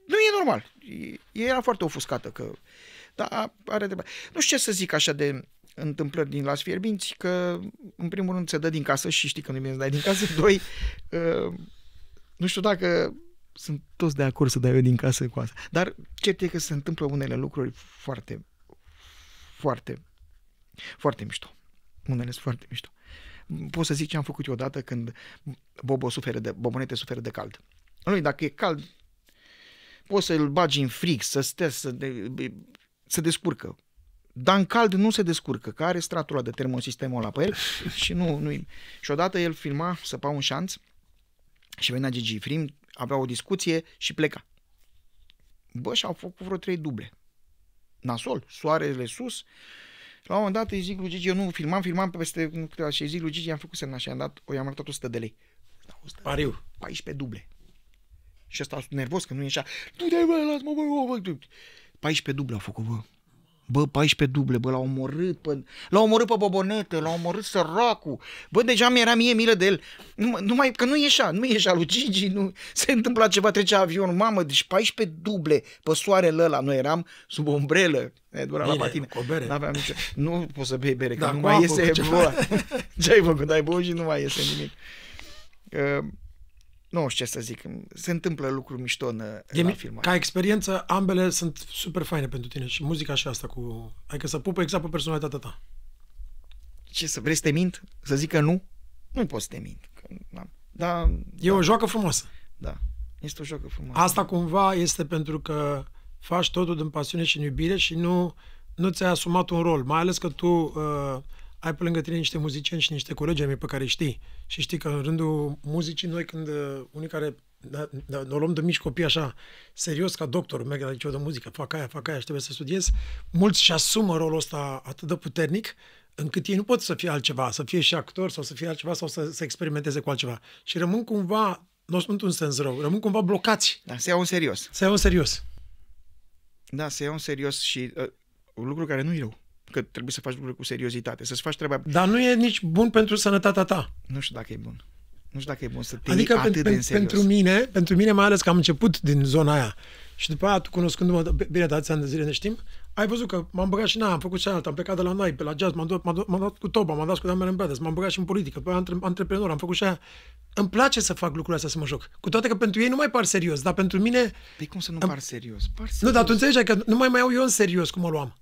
nu e normal. E- Era foarte ofuscată că... Da, are de... Nu știu ce să zic așa de întâmplări din Las Fierbinți, că în primul rând se dă din casă și știi că nu e bine să dai din casă. Doi, uh, nu știu dacă sunt toți de acord să dai eu din casă cu asta. Dar cert e că se întâmplă unele lucruri foarte, foarte, foarte mișto. Unele sunt foarte mișto. Pot să zic ce am făcut eu odată când Bobo suferă de, Bobonete suferă de cald. Lui, dacă e cald, poți să-l bagi în frig, să stea, să, de, să descurcă. Dar în cald nu se descurcă, că are stratul ăla de termosistemul ăla pe el și nu, nu Și odată el filma, săpa un șanț și venea Gigi Frim, avea o discuție și pleca. Bă, și au făcut vreo trei duble. Nasol, soarele sus. La un moment dat îi zic lui Gigi, eu nu filmam, filmam peste câteva și îi zic lui Gigi, am făcut semna și am dat, o i-am arătat 100 de lei. Da, 100 de Pariu. 14 duble. Și ăsta nervos că nu ieșea. Du de bă, las-mă, bă, bă, bă. 14 duble au făcut, bă. Bă, 14 duble, bă, l-au omorât pe, l-au omorât pe Bobonete, l-au omorât săracul. Bă, deja mi-era mie milă de el. Nu, numai că nu ieșea, nu ieșea lui Gigi, nu se întâmpla ceva, trecea avionul. Mamă, deci 14 duble pe soarele ăla. Noi eram sub o umbrelă. Ne dura la Bine, patine. cu o bere. N-aveam nicio... Nu poți să bei bere, că Da, nu cu mai apă, iese cu ceva. bă. Ce ai făcut? Ai băut și nu mai iese nimic. Uh, nu știu ce să zic, se întâmplă lucruri mișto în, E, la mi- filmare. ca experiență, ambele sunt super faine pentru tine și muzica și asta cu... Adică să pupă exact pe personalitatea ta. Ce să vrei să te mint? Să zic că nu? Nu poți să te mint. Că, da, da, E o joacă frumoasă. da. Este o joacă frumoasă. Asta cumva este pentru că faci totul din pasiune și în iubire și nu, nu ți-ai asumat un rol. Mai ales că tu uh, ai pe lângă tine niște muzicieni și niște colegi ai mei pe care îi știi. Și știi că în rândul muzicii, noi când uh, unii care da, da, ne luăm de mici copii așa, serios ca doctor, merg la liceu de muzică, fac aia, fac aia și trebuie să studiez, mulți și asumă rolul ăsta atât de puternic încât ei nu pot să fie altceva, să fie și actor sau să fie altceva sau să, să experimenteze cu altceva. Și rămân cumva, nu spun un sens rău, rămân cumva blocați Da, se iau în serios. să iau în serios. Da, se iau în serios și uh, un lucru care nu e rău. Că trebuie să faci lucruri cu seriozitate, să-ți faci treaba. Dar nu e nici bun pentru sănătatea ta. Nu știu dacă e bun. Nu știu dacă e bun să te Adică iei pen, atât de pen, în serios. pentru mine, pentru mine mai ales că am început din zona aia și după aia, tu cunoscându-mă, bine, de atâția ani de zile ne știm, ai văzut că m-am băgat și în aia, am făcut și alta, am plecat de la noi, pe la jazz, m-am dat, m-am dat, m-am dat cu Toba, m-am dat cu Damian Brothers, m-am băgat și în politică, pe antre, antreprenor, am făcut și aia. Îmi place să fac lucrurile astea să mă joc. Cu toate că pentru ei nu mai par serios, dar pentru mine... Păi cum să nu par serios? Par serios. Nu, dar tu înțelegi că nu mai mai iau eu în serios cum o luam.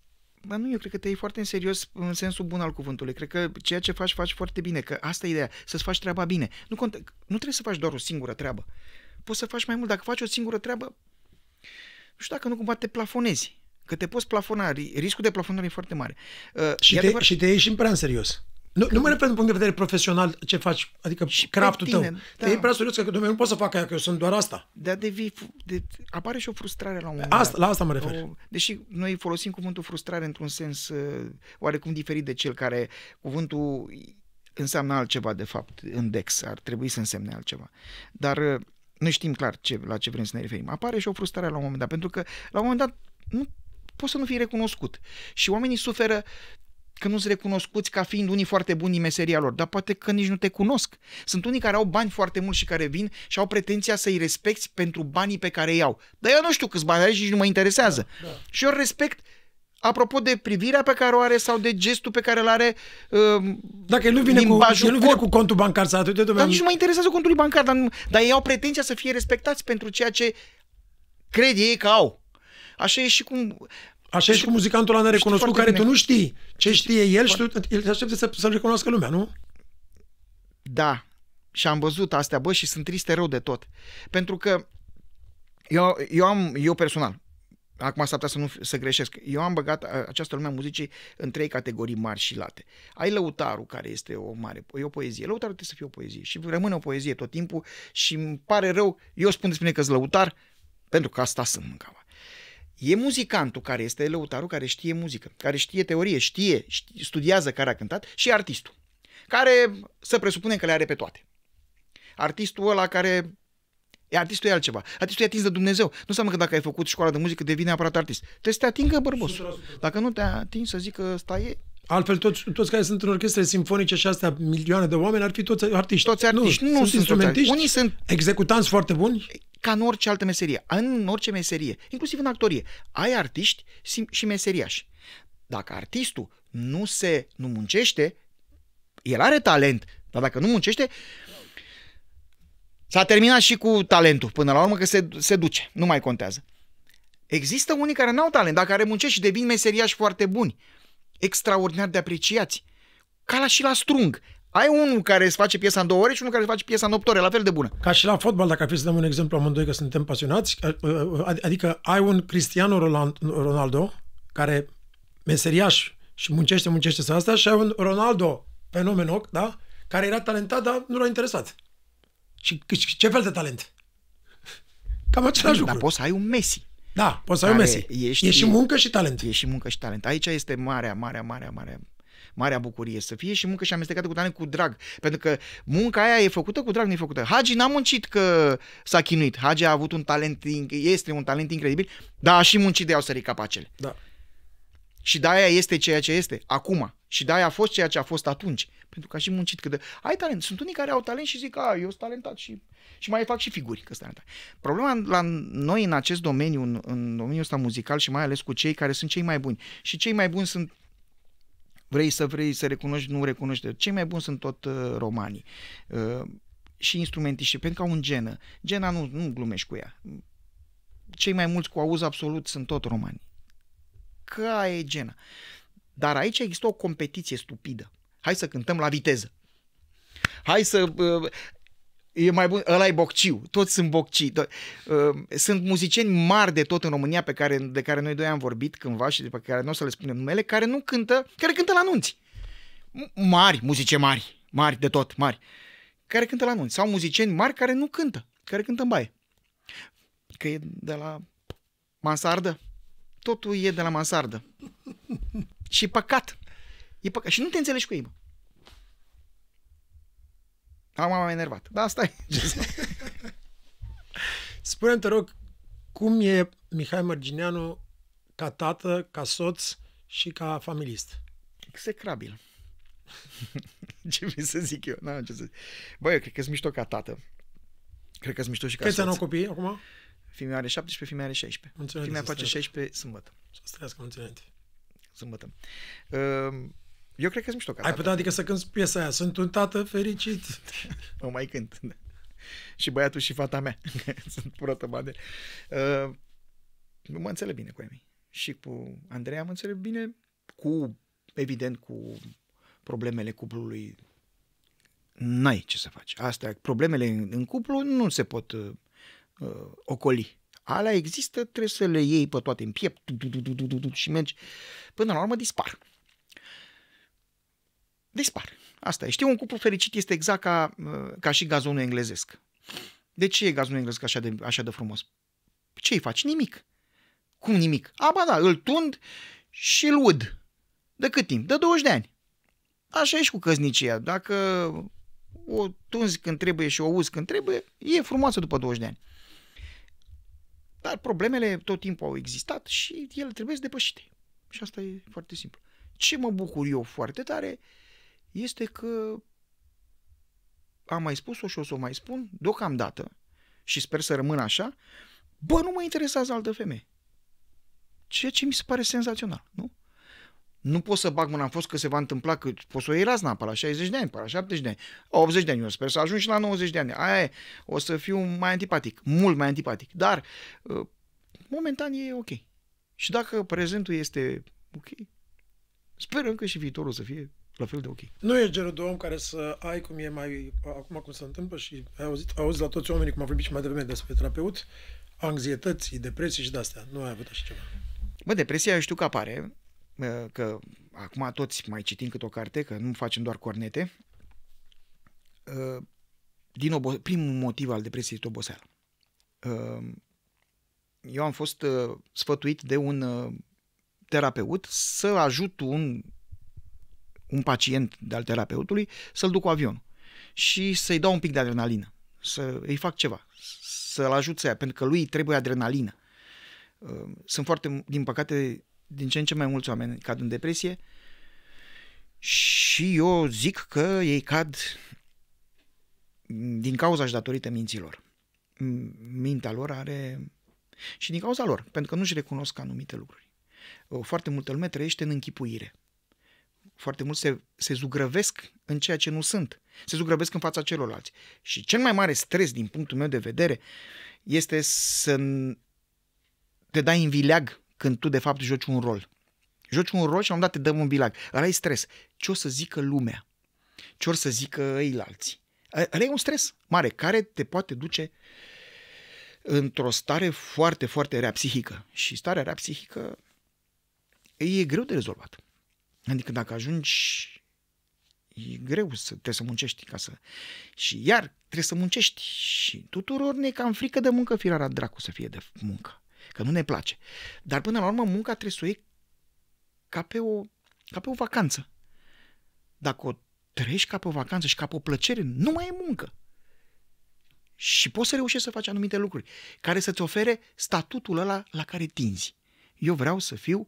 Bă, nu, eu cred că te iei foarte în serios în sensul bun al cuvântului. Cred că ceea ce faci, faci foarte bine, că asta e ideea, să-ți faci treaba bine. Nu, conte- nu trebuie să faci doar o singură treabă. Poți să faci mai mult. Dacă faci o singură treabă, nu știu dacă nu cumva te plafonezi. Că te poți plafona, ri- riscul de plafonare e foarte mare. Uh, Și e te, adevărat- și te iei și în prea în serios. Nu, nu mă refer din punct de vedere profesional ce faci, adică și pe craftul tău. tine, Te da. iei prea serios că domnule, nu pot să fac aia, că eu sunt doar asta. Dar devii, fu- de, apare și o frustrare la un moment Asta, dat. la asta mă refer. O, deși noi folosim cuvântul frustrare într-un sens uh, oarecum diferit de cel care cuvântul înseamnă altceva, de fapt, în Dex, ar trebui să însemne altceva. Dar uh, noi știm clar ce, la ce vrem să ne referim. Apare și o frustrare la un moment dat, pentru că la un moment dat nu poți să nu fii recunoscut. Și oamenii suferă că nu sunt recunoscuți ca fiind unii foarte buni în meseria lor, dar poate că nici nu te cunosc. Sunt unii care au bani foarte mulți și care vin și au pretenția să-i respecti pentru banii pe care îi au. Dar eu nu știu câți bani are și nici nu mă interesează. Da, da. Și eu îl respect apropo de privirea pe care o are sau de gestul pe care îl are uh, Dacă el nu vine, cu, limbajul el nu vine corp. cu contul bancar să atât, dar nici nu mă interesează contul bancar, dar, nu- dar ei au pretenția să fie respectați pentru ceea ce cred ei că au. Așa e și cum... Așa e și cu muzicantul ăla nerecunoscut foarte care tu bine. nu știi ce știe el și tu, el te aștepte să, să-l recunoască lumea, nu? Da, și am văzut astea, bă, și sunt triste rău de tot. Pentru că eu, eu am, eu personal, acum s-ar putea să, nu, să greșesc, eu am băgat a, această lume a muzicii în trei categorii mari și late. Ai lăutarul, care este o mare, e o poezie. Lăutarul trebuie să fie o poezie și rămâne o poezie tot timpul și îmi pare rău, eu spun despre mine că sunt lăutar, pentru că asta sunt mâncava. E muzicantul care este lăutarul, care știe muzică, care știe teorie, știe, știe studiază care a cântat și artistul, care să presupunem că le are pe toate. Artistul ăla care E artistul e altceva. Artistul e atins de Dumnezeu. Nu înseamnă că dacă ai făcut școala de muzică devine neapărat artist. Trebuie să te atingă bărbos. Dacă nu te atingi să zică ăsta e, Altfel, toți, toți care sunt în orchestre simfonice și astea, milioane de oameni, ar fi toți artiști. toți artiști nu, nu sunt, sunt toți artiști. Unii sunt executanți foarte buni. ca în orice altă meserie. În orice meserie, inclusiv în actorie, ai artiști sim- și meseriași. Dacă artistul nu se nu muncește, el are talent, dar dacă nu muncește, s-a terminat și cu talentul până la urmă că se, se duce, nu mai contează. Există unii care n-au talent, dar care muncesc și devin meseriași foarte buni, extraordinar de apreciați. Ca la și la strung. Ai unul care îți face piesa în două ore și unul care îți face piesa în opt ore, la fel de bună. Ca și la fotbal, dacă ar fi să dăm un exemplu amândoi că suntem pasionați, adică ai un Cristiano Ronaldo, care meseriaș și muncește, muncește să asta, și ai un Ronaldo fenomenoc, da? Care era talentat, dar nu l-a interesat. Și ce fel de talent? Cam același Dar lucru. poți să ai un Messi. Da, poți să ai un care Messi. ești- e și muncă și talent. E și muncă și talent. Aici este marea, marea, marea, marea, marea bucurie să fie și muncă și amestecată cu talent cu drag. Pentru că munca aia e făcută cu drag, nu e făcută. Hagi n-a muncit că s-a chinuit. Hagi a avut un talent, inc- este un talent incredibil, dar a și muncit de au sărit capacele. Da. Și de-aia este ceea ce este acum. Și de-aia a fost ceea ce a fost atunci. Pentru că a și muncit cât de... Ai talent. Sunt unii care au talent și zic, a, eu sunt talentat și, și mai fac și figuri că sunt talentat. Problema la noi în acest domeniu, în, în domeniul ăsta muzical și mai ales cu cei care sunt cei mai buni. Și cei mai buni sunt vrei să vrei să recunoști, nu recunoști. Cei mai buni sunt tot uh, romanii. Uh, și instrumentiști, pentru că au un genă. Gena nu, nu glumești cu ea. Cei mai mulți cu auz absolut sunt tot romani. Că aia e gena. Dar aici există o competiție stupidă. Hai să cântăm la viteză. Hai să... Uh, e mai bun, ăla e bocciu, toți sunt bocciți. To- uh, sunt muzicieni mari de tot în România pe care, de care noi doi am vorbit cândva și de pe care nu o să le spunem numele, care nu cântă, care cântă la anunți. Mari, muzice mari, mari de tot, mari, care cântă la anunți. Sau muzicieni mari care nu cântă, care cântă în baie. Că e de la mansardă. Totul e de la mansardă. și e păcat. E păcat. Și nu te înțelegi cu ei, bă. Am m-am enervat. Da, asta e. Spune-mi, te rog, cum e Mihai Mărgineanu ca tată, ca soț și ca familist? Execrabil. ce vrei să zic eu? N-am ce să zic. Băi, eu cred că sunt mișto ca tată. Cred că sunt mișto și ca Câți soț. ani au copii acum? Fimea are 17, fimea are 16. Mulțumesc, Fimea să face stai. 16 sâmbătă. Să trăiască mulți ani. Sâmbătă. Uh, Eu cred că sunt mișto ca Ai tată. putea adică să cânti piesa aia. Sunt un tată fericit. O mai cânt. și băiatul și fata mea. Sunt protobade. Uh, nu mă înțeleg bine cu ei mei. Și cu Andreea mă înțeleg bine cu, evident, cu problemele cuplului. N-ai ce să faci. Astea, problemele în, în cuplu nu se pot uh, uh, ocoli. Alea există, trebuie să le iei pe toate în piept tu, tu, tu, tu, tu, tu, tu, și mergi. Până la urmă dispar. Dispar. Asta e. Știi, un cuplu fericit este exact ca, uh, ca și gazonul englezesc. De ce e gazonul englezesc așa de, așa de frumos? Ce îi faci? Nimic. Cum nimic? A, ba da, îl tund și îl ud. De cât timp? De 20 de ani. Așa e și cu căsnicia. Dacă o tunzi când trebuie și o uzi când trebuie, e frumoasă după 20 de ani. Dar problemele tot timpul au existat și ele trebuie să depășite. Și asta e foarte simplu. Ce mă bucur eu foarte tare este că am mai spus-o și o să o mai spun deocamdată și sper să rămână așa, bă, nu mă interesează altă femeie. Ceea ce mi se pare senzațional, nu? Nu pot să bag mâna în fost că se va întâmpla că poți să o iei razna pe la 60 de ani, pe la 70 de ani, 80 de ani, eu sper să ajung și la 90 de ani. Aia e, o să fiu mai antipatic, mult mai antipatic, dar uh, momentan e ok. Și dacă prezentul este ok, sperăm că și viitorul să fie la fel de ok. Nu e genul de om care să ai cum e mai acum cum se întâmplă și ai auzit, auzi la toți oamenii, cum am vorbit și mai devreme despre terapeut, anxietății, depresii și de-astea. Nu ai avut așa ceva. Bă, depresia eu știu că apare, uh, că acum toți mai citim câte o carte, că nu facem doar cornete. Uh, Din obo- primul motiv al depresiei este oboseala. Uh, Eu am fost uh, sfătuit de un uh, terapeut să ajut un, un pacient de al terapeutului să-l duc cu avionul și să-i dau un pic de adrenalină, să îi fac ceva, să-l ajut să ia, pentru că lui îi trebuie adrenalină. Uh, Sunt foarte, din păcate, din ce în ce mai mulți oameni cad în depresie și eu zic că ei cad din cauza și datorită minților. M- Mintea lor are... Și din cauza lor, pentru că nu-și recunosc anumite lucruri. Uh, Foarte multă lume trăiește în închipuire. Foarte mulți se, se zugrăvesc în ceea ce nu sunt. Se zugrăvesc în fața celorlalți. Și cel mai mare stres, din punctul meu de vedere, este să n- te dai în vileag când tu, de fapt, joci un rol. Joci un rol și la un moment dat te dăm un vileag. Ăla e stres. Ce o să zică lumea? Ce or să zică eilalți? Ăla e un stres mare care te poate duce într-o stare foarte, foarte rea psihică. Și starea rea psihică e greu de rezolvat. Adică dacă ajungi e greu să trebuie să muncești ca să... Și iar trebuie să muncești și tuturor ne e cam frică de muncă, firara dracu să fie de muncă. Că nu ne place. Dar până la urmă munca trebuie să o iei ca pe o, ca pe o vacanță. Dacă o trăiești ca pe o vacanță și ca pe o plăcere, nu mai e muncă. Și poți să reușești să faci anumite lucruri care să-ți ofere statutul ăla la care tinzi. Eu vreau să fiu,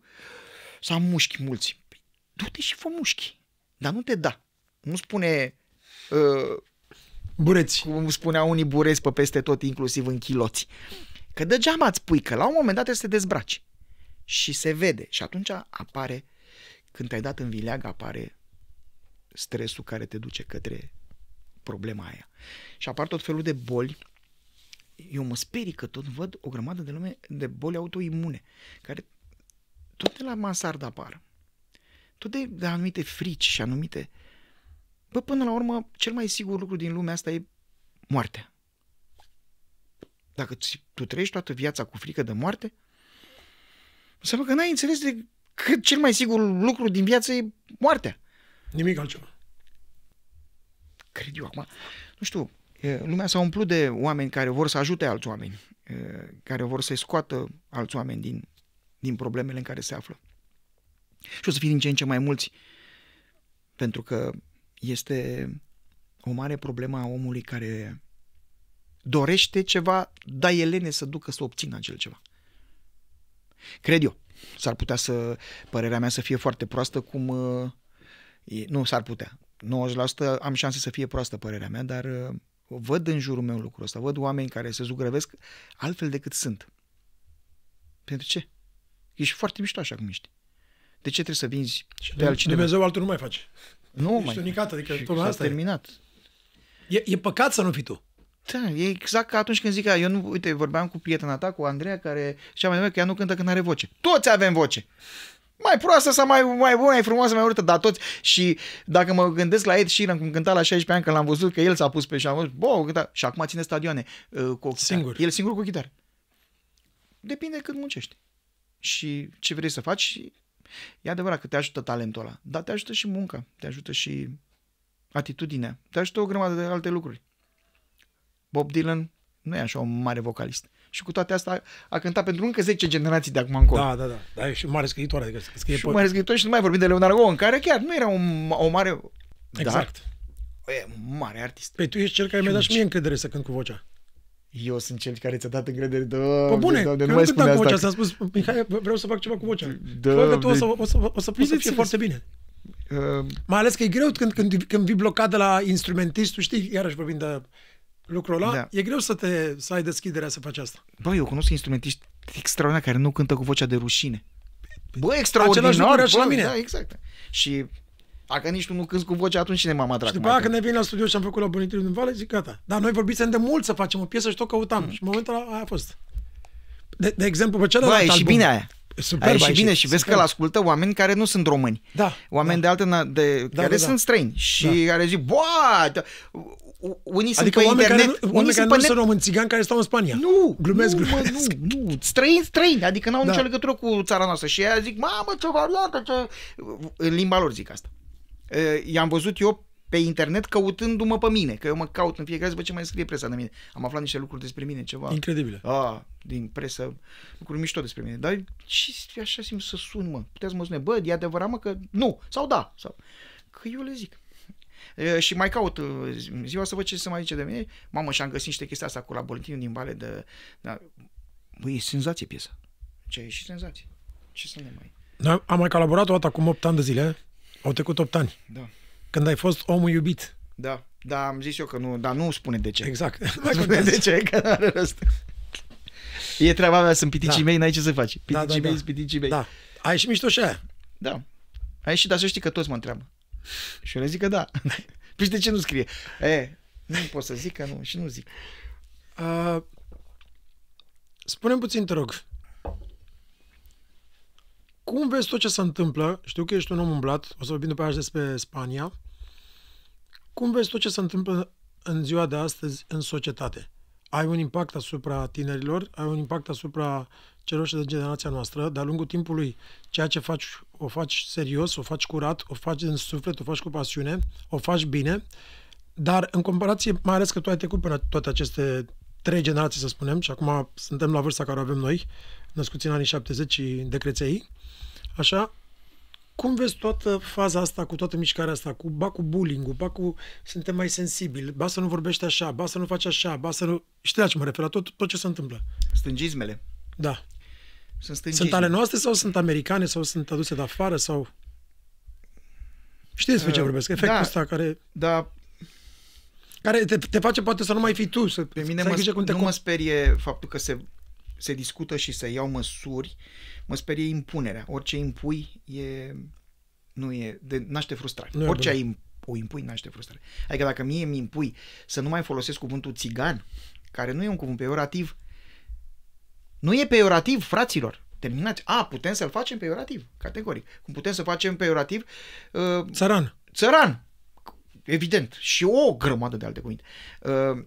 să am mușchi mulți. Păi, du-te și fă mușchi. Dar nu te da. Nu spune, uh, Bureți. cum spuneau unii burezi pe peste tot, inclusiv în chiloți. Că degeaba îți pui, că la un moment dat trebuie să te dezbraci. Și se vede. Și atunci apare, când te-ai dat în vileag, apare stresul care te duce către problema aia. Și apar tot felul de boli. Eu mă sperii că tot văd o grămadă de lume de boli autoimune, care tot de la mansardă apar. Tot de, de anumite frici și anumite... Bă, până la urmă, cel mai sigur lucru din lumea asta e moartea. Dacă tu trăiești toată viața cu frică de moarte, înseamnă că n-ai înțeles de că cel mai sigur lucru din viață e moartea. Nimic altceva. Cred eu acum. Nu știu, lumea s-a umplut de oameni care vor să ajute alți oameni, care vor să-i scoată alți oameni din, din problemele în care se află. Și o să fie din ce în ce mai mulți, pentru că este o mare problemă a omului care dorește ceva, da elene să ducă să obțină acel ceva. Cred eu. S-ar putea să, părerea mea să fie foarte proastă, cum... Uh, e, nu, s-ar putea. 90% am șanse să fie proastă părerea mea, dar uh, văd în jurul meu lucrul ăsta. Văd oameni care se zugrăvesc altfel decât sunt. Pentru ce? Ești foarte mișto așa cum ești. De ce trebuie să vinzi și pe altcineva? Dumnezeu altul nu mai face. Nu Ești mai. unicat, adică și tot s-a asta terminat. E. e. E păcat să nu fii tu. Da, e exact ca atunci când zic că eu nu, uite, vorbeam cu prietena ta, cu Andreea, care și mai devreme că ea nu cântă când are voce. Toți avem voce. Mai proastă sau mai, mai bună, mai frumoasă, mai urâtă, dar toți. Și dacă mă gândesc la Ed Sheeran, cum cânta la 16 ani, când l-am văzut că el s-a pus pe și am văzut, bă, cânta, și acum ține stadioane uh, cu o chitară. Singur. El singur cu o chitară. Depinde cât muncești. Și ce vrei să faci. Și e adevărat că te ajută talentul ăla, dar te ajută și munca, te ajută și atitudinea, te ajută o grămadă de alte lucruri. Bob Dylan nu e așa un mare vocalist. Și cu toate astea a cântat pentru încă 10 generații de acum încolo. Da, da, da. Dar e și un mare scriitor, adică scrie și un mare scriitor și nu mai vorbim de Leonard Cohen, care chiar nu era un, o mare... Exact. Dar, e un mare artist. Păi tu ești cel care mi-a dat și mie încredere să cânt cu vocea. Eu sunt cel care ți-a dat încredere. Da, Pă bune, doamne, că nu mai nu spune cântam cu vocea, asta. s-a spus, Mihai, vreau să fac ceva cu vocea. Da, Fă că tu o să, de- o să, o să, o să fie Bineînțeles. foarte bine. Uh, Mai ales că e greu când, când, când vii blocat de la instrumentist, tu știi, iarăși vorbind de lucrul ăla, Da. e greu să te să ai deschiderea să faci asta. Bă, eu cunosc instrumentiști extraordinari care nu cântă cu vocea de rușine. Bă, Același extraordinar. lucru era și la bă, mine. Da, exact. Și dacă nici tu nu cânti cu vocea, atunci cine m-am Și după aia când ne vin la studio și am făcut la Bunitirul din Vale, zic gata. Dar noi vorbisem de mult să facem o piesă și tot căutam. Și în momentul ăla aia a fost. De, de exemplu, pe Bă, celălalt e și album, bine aia. Superb Ai și a bine ieșit, și vezi că superb. îl ascultă oameni care nu sunt români. Da. Oameni da. de altă, na- de, Da, care da, da. sunt străini și Da. care zic, bă, unii sunt Adică pe oameni internet, care, nu, unii oameni care sunt nu pe sunt net. români țigani care stau în Spania. Nu, Glumesc, nu, glumesc. Mă, nu, nu, străini, străini, adică n-au Da. nicio legătură cu țara noastră și aia zic, mamă, ce variantă, ce... În limba lor zic asta. E, I-am văzut eu pe internet căutându-mă pe mine, că eu mă caut în fiecare zi, bă, ce mai scrie presa de mine. Am aflat niște lucruri despre mine, ceva. Incredibile. A, din presă, lucruri mișto despre mine. Dar ce așa simt să sun, mă? Puteți să mă sune, bă, e adevărat, mă, că nu, sau da, sau... Că eu le zic. E, și mai caut uh, ziua să văd ce se mai zice de mine. Mamă, și am găsit niște chestii asta cu la Boletinul din Vale de... Da, băi, e senzație piesa. Ce e și senzație. Ce să ne mai... Noi am mai colaborat o dată acum 8 ani de zile. Au trecut 8 ani. Da. Când ai fost omul iubit. Da, da, am zis eu că nu, dar nu spune de ce. Exact. Nu Nu mai spune contează. de ce, că nu are rost. E treaba mea, sunt piticii Da. mei, n-ai ce să faci. Piticii Da, da, mei, da. sunt piticii mei. Da. Ai și mișto și aia. Da. A ieșit, dar să știi că toți mă întreabă. Și eu le zic că da. Păi și de ce nu scrie? E, nu pot să zic că nu și nu zic. Uh, spune puțin, te rog. Cum vezi tot ce se întâmplă? Știu că ești un om umblat, o să vorbim după aia și despre Spania. Cum vezi tot ce se întâmplă în ziua de astăzi în societate? Ai un impact asupra tinerilor, ai un impact asupra celor și de generația noastră. De-a lungul timpului, ceea ce faci, o faci serios, o faci curat, o faci în suflet, o faci cu pasiune, o faci bine. Dar în comparație, mai ales că tu ai trecut până toate aceste trei generații, să spunem, și acum suntem la vârsta care o avem noi, născuți în anii 70 și de creței, așa, cum vezi toată faza asta, cu toată mișcarea asta, cu, ba cu bullying ba cu suntem mai sensibili, ba să nu vorbești așa, ba să nu faci așa, ba să nu... Știi la ce mă refer, la tot, tot ce se întâmplă. Stângismele. Da. Sunt stângisme. Sunt ale noastre sau sunt americane sau sunt aduse de afară sau... Știi despre ce Uh, vorbesc? Efectul da. ăsta care, Dar care te, te face poate să nu mai fii tu, să, pe mine să ai mă, grijă cum te nu com- mă sperie faptul că se, se discută și se iau măsuri, mă sperie impunerea. Orice impui e, nu e, de, naște frustrare. Nu e Orice bun. ai o impui naște frustrare. Adică dacă mie mi impui să nu mai folosesc cuvântul țigan, care nu e un cuvânt peorativ, nu e peorativ, fraților. Terminați. A, putem să-l facem peorativ, categoric. Cum putem să facem peorativ uh, Țăran. țăran. Evident. Și o grămadă de alte cuvinte. Uh,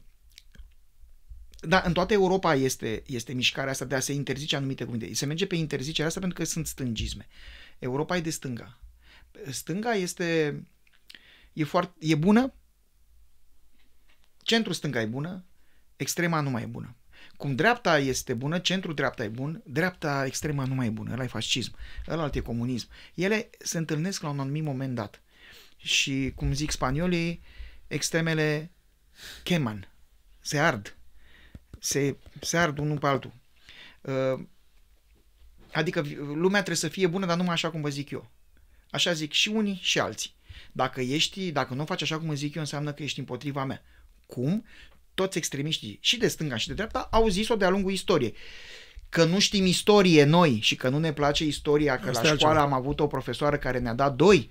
dar în toată Europa este, este mișcarea asta de a se interzice anumite cuvinte. Se merge pe interzicerea asta pentru că sunt stângisme. Europa e de stânga. Stânga este e, foarte, e bună, centrul stânga e bună, extrema nu mai e bună. Cum dreapta este bună, centrul dreapta e bun, dreapta extrema nu mai e bună. Ăla e fascism, ăla e comunism. Ele se întâlnesc la un anumit moment dat. Și, cum zic spaniolii, extremele cheman, se ard. Se, se ard unul pe altul. Uh, Adică lumea trebuie să fie bună, dar numai așa cum vă zic eu. Așa zic și unii și alții. Dacă ești, dacă nu faci așa cum zic eu, înseamnă că ești împotriva mea. Cum? Toți extremiștii, și de stânga și de dreapta, au zis-o de-a lungul istoriei. Că nu știm istorie noi și că nu ne place istoria, că Asta la e școală altceva. am avut o profesoară care ne-a dat doi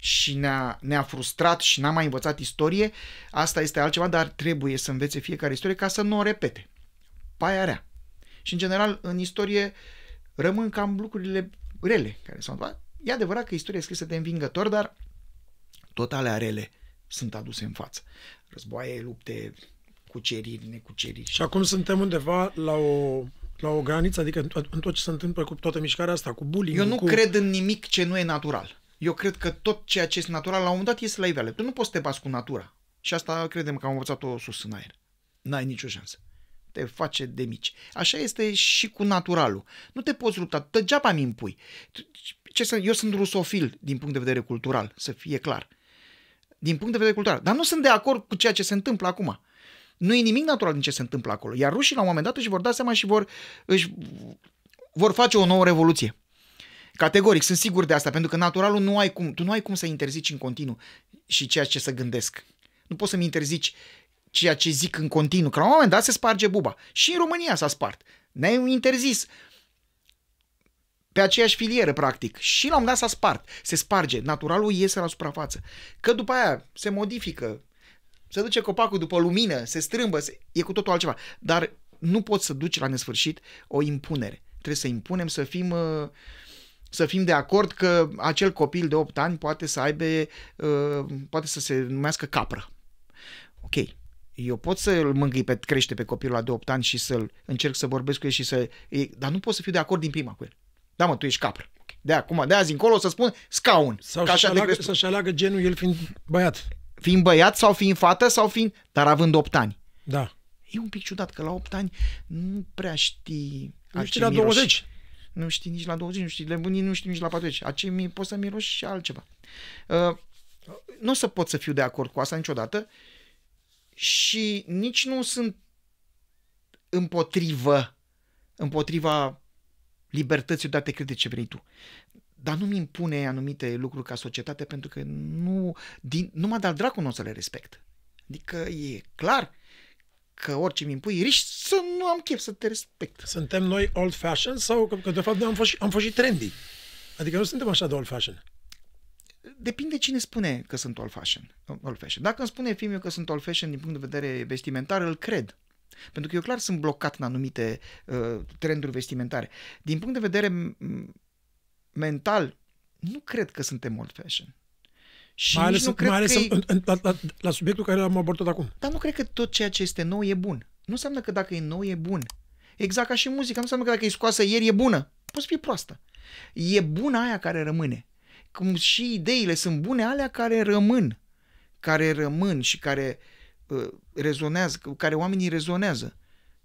și ne-a, ne-a frustrat și n-a mai învățat istorie, asta este altceva, dar trebuie să învețe fiecare istorie ca să nu o repete. Paia rea. Și în general, în istorie rămân cam lucrurile rele care s-au întâmplat. E adevărat că istoria e scrisă de învingător, dar tot alea rele sunt aduse în față. Războaie, lupte, cuceriri, necuceriri. Și acum suntem undeva la o, la o graniță, adică în tot, în tot ce se întâmplă cu toată mișcarea asta, cu bullying Eu nu cu... cred în nimic ce nu e natural. Eu cred că tot ceea ce este natural, la un moment dat, iese la iveală. Tu nu poți să te bați cu natura. Și asta credem că am învățat-o sus în aer. N-ai nicio șansă. Te face de mici. Așa este și cu naturalul. Nu te poți lupta. Degeaba mi impui. Ce să, eu sunt rusofil din punct de vedere cultural, să fie clar. Din punct de vedere cultural. Dar nu sunt de acord cu ceea ce se întâmplă acum. Nu e nimic natural din ce se întâmplă acolo. Iar rușii la un moment dat își vor da seama și vor, își, vor face o nouă revoluție. Categoric, sunt sigur de asta, pentru că naturalul nu ai cum, tu nu ai cum să interzici în continuu și ceea ce să gândesc. Nu poți să-mi interzici ceea ce zic în continuu, că la un moment dat se sparge buba. Și în România s-a spart. Ne-ai interzis pe aceeași filieră, practic. Și la un moment dat s-a spart. Se sparge. Naturalul iese la suprafață. Că după aia se modifică, se duce copacul după lumină, se strâmbă, se... e cu totul altceva. Dar nu poți să duci la nesfârșit o impunere. Trebuie să impunem să fim... Uh, să fim de acord că acel copil de 8 ani poate să aibă, uh, poate să se numească capră. Ok, eu pot să îl mângâi pe crește pe copilul la de 8 ani și să-l încerc să vorbesc cu el și să... E, dar nu pot să fiu de acord din prima cu el. Da, mă, tu ești capră. De acum, de azi încolo o să spun scaun. Sau Ca să-și așa te aleagă, crezi tu. să-și aleagă genul el fiind băiat. Fiind băiat sau fiind fată sau fiind... Dar având 8 ani. Da. E un pic ciudat că la 8 ani nu prea știi... Nu a știi ce la miroși. 20. Nu știi nici la 20, nu știi, le bunii nu știi nici la 40. A ce mi poți să miroși și altceva. Uh, nu o să pot să fiu de acord cu asta niciodată și nici nu sunt împotrivă, împotriva libertății de a te crede ce vrei tu. Dar nu-mi impune anumite lucruri ca societate pentru că nu, din, numai de-al dracu nu o să le respect. Adică e clar că orice mi impui, riști să nu am chef să te respect. Suntem noi old-fashioned sau că, că de fapt noi am fost, și- am fost și trendy? Adică nu suntem așa de old-fashioned. Depinde cine spune că sunt old fashion. Old fashion. Dacă îmi spune filmul că sunt old fashion din punct de vedere vestimentar, îl cred. Pentru că eu clar sunt blocat în anumite uh, trenduri vestimentare. Din punct de vedere m- mental, nu cred că suntem old fashion. Și mai nici ales, nu cred mai ales că în, e... în, în, la, la, la subiectul care l-am abordat acum. Dar nu cred că tot ceea ce este nou e bun. Nu înseamnă că dacă e nou e bun. Exact ca și muzica. Nu înseamnă că dacă e scoasă ieri e bună. Poți fi proastă. E bună aia care rămâne. Cum și ideile sunt bune, alea care rămân. Care rămân și care uh, rezonează, cu care oamenii rezonează.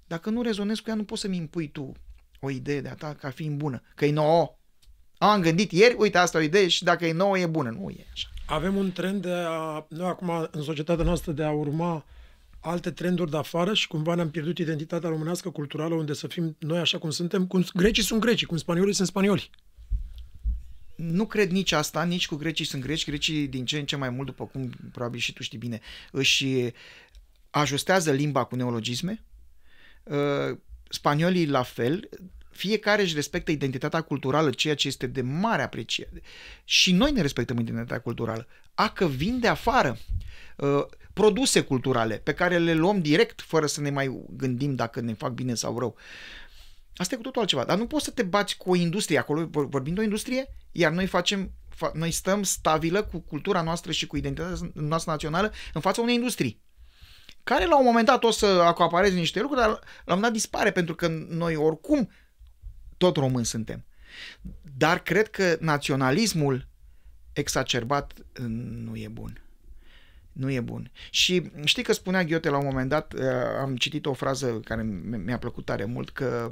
Dacă nu rezonezi cu ea, nu poți să-mi impui tu o idee de-a ta ca fiind bună. Că e nouă. Am gândit ieri, uite, asta e o idee și dacă e nouă e bună. Nu e așa. Avem un trend de a, noi acum în societatea noastră de a urma alte trenduri de afară și cumva ne-am pierdut identitatea românească culturală unde să fim noi așa cum suntem, cum grecii sunt greci, cum spaniolii sunt spanioli. Nu cred nici asta, nici cu grecii sunt greci. Grecii din ce în ce mai mult, după cum probabil și tu știi bine, își ajustează limba cu neologisme. Uh, Spaniolii la fel. Fiecare își respectă identitatea culturală, ceea ce este de mare apreciere. Și noi ne respectăm identitatea culturală. A că vin de afară uh, produse culturale pe care le luăm direct fără să ne mai gândim dacă ne fac bine sau rău. Asta e cu totul altceva. Dar nu poți să te bați cu o industrie acolo, vorbim de o industrie, iar noi facem, fa, noi stăm stabilă cu cultura noastră și cu identitatea noastră națională în fața unei industrii care la un moment dat o să acapareze niște lucruri, dar la un moment dat dispare pentru că noi oricum tot români suntem. Dar cred că naționalismul exacerbat nu e bun. Nu e bun. Și știi că spunea Ghiote la un moment dat, uh, am citit o frază care mi-a plăcut tare mult, că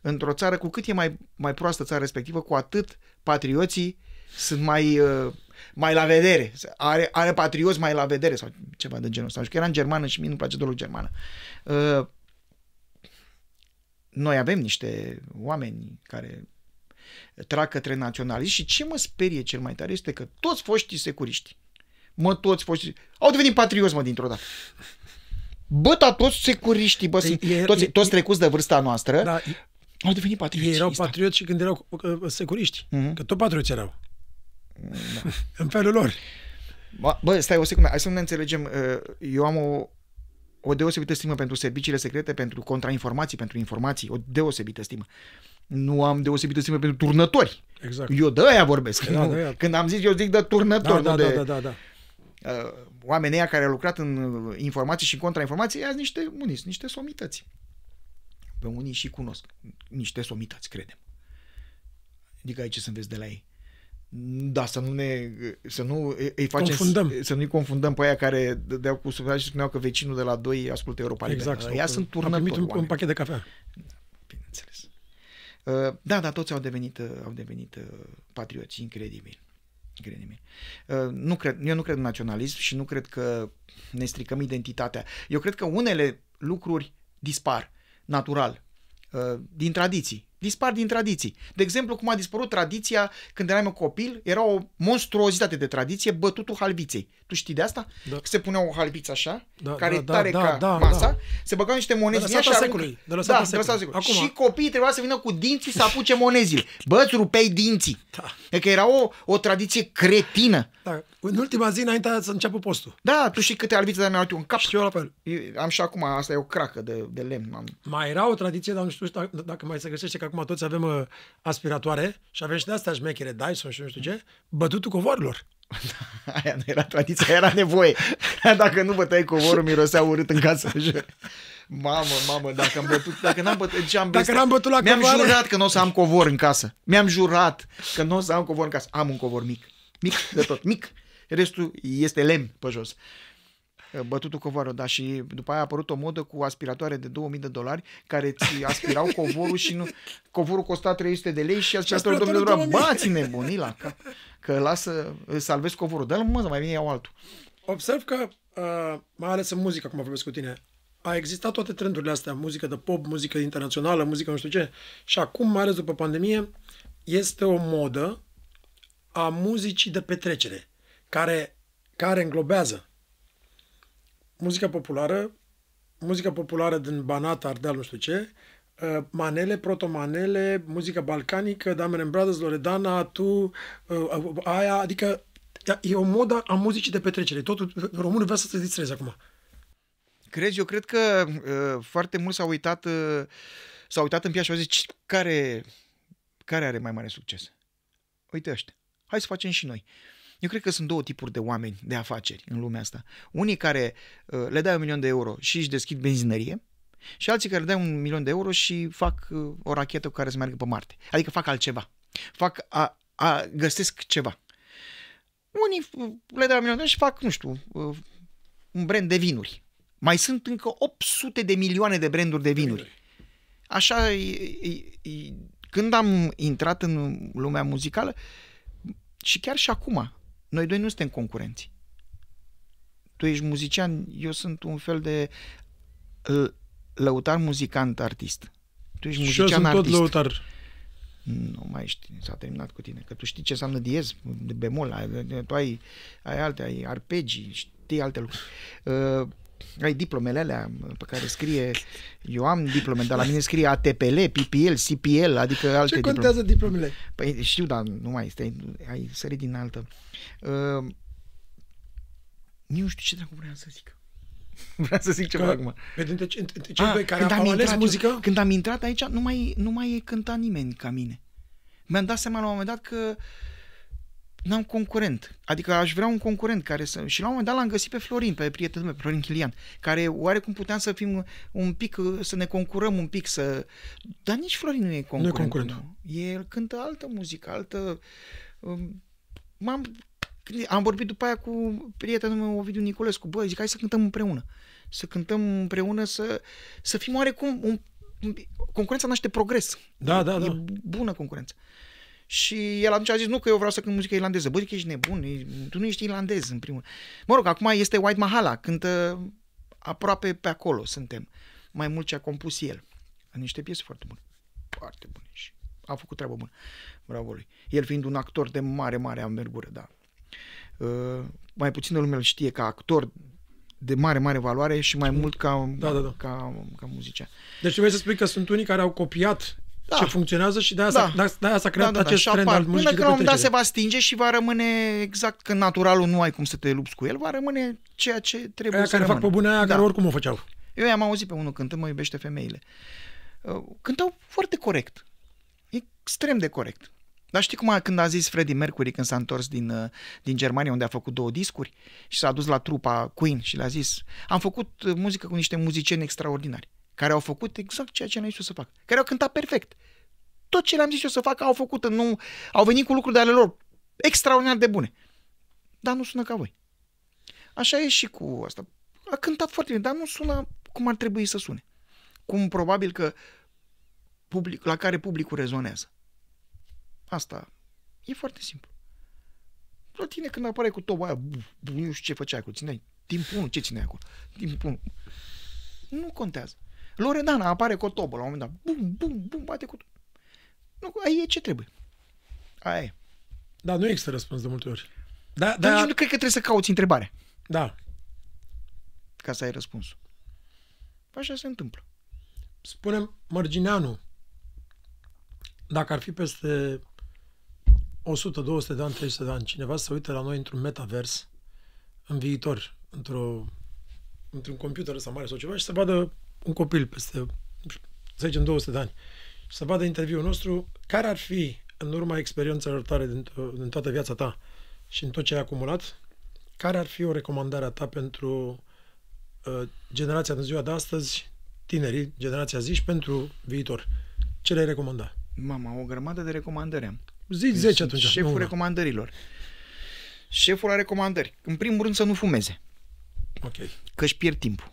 într-o țară, cu cât e mai, mai proastă țara respectivă, cu atât patrioții sunt mai, uh, mai la vedere. Are, are patrioți mai la vedere sau ceva de genul ăsta. că era în germană și mie nu-mi place deloc germană. Uh, noi avem niște oameni care trag către naționalism și ce mă sperie cel mai tare este că toți foștii securiști, mă, toți foștii, au devenit patrioți, mă, dintr-o dată. Bă, da, toți securiștii, bă, sunt, e, toți, e, toți trecuți de vârsta noastră, da, au devenit patrioți. Ei erau patrioți și când erau uh, securiști, uh-huh. că tot patrioți erau. Da. în felul lor. Bă, stai o secundă, hai să ne înțelegem. Uh, eu am o, o deosebită stimă pentru serviciile secrete, pentru contrainformații, pentru informații, o deosebită stimă. Nu am deosebită stimă pentru turnători. Exact. Eu de aia vorbesc. Da, nu, de aia. Când am zis, eu zic de turnători. Da, da, de, da, da, da, da. Uh, oamenii aia care au lucrat în informații și contrainformații, azi niște uniți, niște somități. Pe unii și cunosc. Niște somități, credem. Adică aici să înveți de la ei. Da, să nu ne să nu îi facem confundăm. să nu-i confundăm pe aia care dădeau cu suflet și spuneau că vecinul de la 2 ascultă Europa Exact. Ea sunt turnători. primit un, un pachet de cafea. Da, bineînțeles. Uh, da, da, toți au devenit, uh, au devenit uh, patrioți, incredibil. Incredibil. Nu cred, eu nu cred în naționalism și nu cred că ne stricăm identitatea. Eu cred că unele lucruri dispar natural din tradiții dispar din tradiții. De exemplu, cum a dispărut tradiția când eram copil, era o monstruozitate de tradiție, bătutul halbiței. Tu știi de asta? Da. Că se punea o halbiță așa, da, care da, tare da, ca da, masa, da. se băgau niște monezi de lăsata secului. De lăsata da, secului. De lăsata secului. Și copiii trebuia să vină cu dinții să apuce monezile. Bă, îți rupei dinții. Da. E că era o, o tradiție cretină. Da. În ultima zi, înainte să înceapă postul. Da, tu știi câte albițe de-a un cap. Știu la fel. am și acum, asta e o cracă de, de lemn. Am... Mai era o tradiție, dar nu știu dacă, dacă mai se găsește, că acum toți avem uh, aspiratoare și avem și de astea șmechere, Dyson și nu știu ce, bătutul covorilor. Aia nu era tradiția, era nevoie. Dacă nu băteai covorul, mirosea urât în casă. Mamă, mamă, dacă am bătut, dacă n-am bătut, ce am dacă n-am bătut la Mi-am covoare... jurat că nu o să am covor în casă. Mi-am jurat că nu o să am covor în casă. Am un covor mic. Mic de tot, mic. Restul este lemn pe jos bătutul covorul, da, și după aia a apărut o modă cu aspiratoare de 2000 de dolari care ți aspirau covorul și nu, covorul costa 300 de lei și aspiratorul de 2000 de dolari. Bați nebunii la ca, că lasă, salvezi covorul. Dă-l mă, mai bine iau altul. Observ că, uh, mai ales în muzică, cum vorbesc cu tine, a existat toate trendurile astea, muzică de pop, muzică internațională, muzică nu știu ce, și acum, mai ales după pandemie, este o modă a muzicii de petrecere, care, care înglobează muzica populară, muzica populară din Banat, Ardeal, nu știu ce, uh, manele, protomanele, muzică balcanică, Damen Brothers, Loredana, tu, uh, aia, adică e o modă a muzicii de petrecere. Totul, românul vrea să se distreze acum. Crezi? Eu cred că uh, foarte mult s-au uitat, uh, s-au uitat în piață și au zis care, care are mai mare succes? Uite ăștia. Hai să facem și noi. Eu cred că sunt două tipuri de oameni, de afaceri în lumea asta. Unii care uh, le dai un milion de euro și își deschid benzinărie și alții care le dai un milion de euro și fac uh, o rachetă cu care să meargă pe Marte. Adică fac altceva. Fac a, a, găsesc ceva. Unii uh, le dau un milion de euro și fac, nu știu, uh, un brand de vinuri. Mai sunt încă 800 de milioane de branduri de vinuri. Așa, e, e, e, când am intrat în lumea muzicală, și chiar și acum, noi doi nu suntem concurenți. Tu ești muzician, eu sunt un fel de lăutar muzicant artist. Tu ești muzician și eu sunt artist. tot lăutar. Nu mai știi, s-a terminat cu tine. Că tu știi ce înseamnă diez, de bemol, ai, tu ai, ai alte, ai arpegii, știi alte lucruri. Uh, ai diplomele alea pe care scrie, eu am diplome, dar la mine scrie ATPL, PPL, CPL, adică alte Ce diplome. contează diplomele? Păi știu, dar nu mai este, ai sărit din altă. Uh, nu știu ce dracu vreau să zic. Vreau să zic ceva Că- acum. Pe dintre, ce- dintre cei Ah, doi care când au am ales intrat eu- muzică, Când am intrat aici, nu mai, nu mai cânta nimeni ca mine. Mi-am dat seama la un moment dat că n-am concurent. Adică aș vrea un concurent care să... Și la un moment dat l-am găsit pe Florin, pe prietenul meu, pe Florin Chilian, care oarecum puteam să fim un pic, să ne concurăm un pic, să... Dar nici Florin nu e concurent. concurent. nu. El cântă altă muzică, altă... um, M-am... Am vorbit după aia cu prietenul meu, Ovidiu Niculescu. Bă, zic, hai să cântăm împreună. Să cântăm împreună, să, să fim oarecum... Un, un, concurența naște progres. Da, da, E da. bună concurență. Și el atunci a zis, nu că eu vreau să cânt muzică irlandeză. Bă, zic, ești nebun, e- tu nu ești irlandez în primul Mă rog, acum este White Mahala, cântă aproape pe acolo suntem. Mai mult ce a compus el. În niște piese foarte bune. Foarte bune și a făcut treabă bună. Bravo lui. El fiind un actor de mare, mare anvergură, da. Uh, mai puțină lume îl știe ca actor de mare, mare valoare și mai mult ca, Da, da, da. ca, ca muzician. Deci trebuie să spui că sunt unii care au copiat Da. ce funcționează și de-aia, Da. s-a, de-aia s-a creat acest și trend apar. al Până muzicii că de la un moment dat se petrecere. va stinge și va rămâne exact că naturalul nu ai cum să te lupți cu el, va rămâne ceea ce trebuie Aia să care fac rămână. pe bune, aia Da. care oricum o făceau. Eu i-am auzit pe unul cântând, mă iubește femeile. Uh, Cântau foarte corect. Extrem de corect. Dar știi cum a, când a zis Freddie Mercury când s-a întors din, uh, din Germania unde a făcut două discuri și s-a dus la trupa Queen și le-a zis am făcut uh, muzică cu niște muzicieni extraordinari care au făcut exact ceea ce ne-ai zis eu să fac. Care au cântat perfect. Tot ce le-am zis eu să fac au făcut, nu, au venit cu lucruri de ale lor extraordinar de bune. Dar nu sună ca voi. Așa e și cu asta. A cântat foarte bine, dar nu sună cum ar trebui să sune. Cum probabil că public, la care publicul rezonează. Asta e foarte simplu. La tine când apare cu toba aia, bu, bu, nu știu ce făceai acolo, țineai timpul 1, ce țineai acolo? Timpul 1. Nu contează. Loredana apare cu o tobă la un moment dat. Bum, bum, bum, bate cu Nu, aia e ce trebuie. Aia e. Dar nu există răspuns de multe ori. Da, Dar nici da, nu cred că trebuie să cauți întrebarea da. ca să ai răspunsul. Așa se întâmplă. Spunem, Mărgineanu, dacă ar fi peste 100, 200 de ani, 300 de ani, cineva să se uite la noi într-un metavers, în viitor, într-o, într-un computer ăsta mare sau ceva și să vadă un copil peste, nu știu, să zicem, 200 de ani și să vadă interviul nostru, care ar fi, în urma experiențelor tale din, din toată viața ta și în tot ce ai acumulat, care ar fi o recomandare a ta pentru uh, generația din ziua de astăzi, tinerii, generația zi și pentru viitor? Ce le-ai recomanda? Mama, o grămadă de recomandări am. Zici Eu 10 sunt atunci. Șeful nu una. recomandărilor. Șeful la recomandări. În primul rând să nu fumeze, Ok. că își pierd timpul.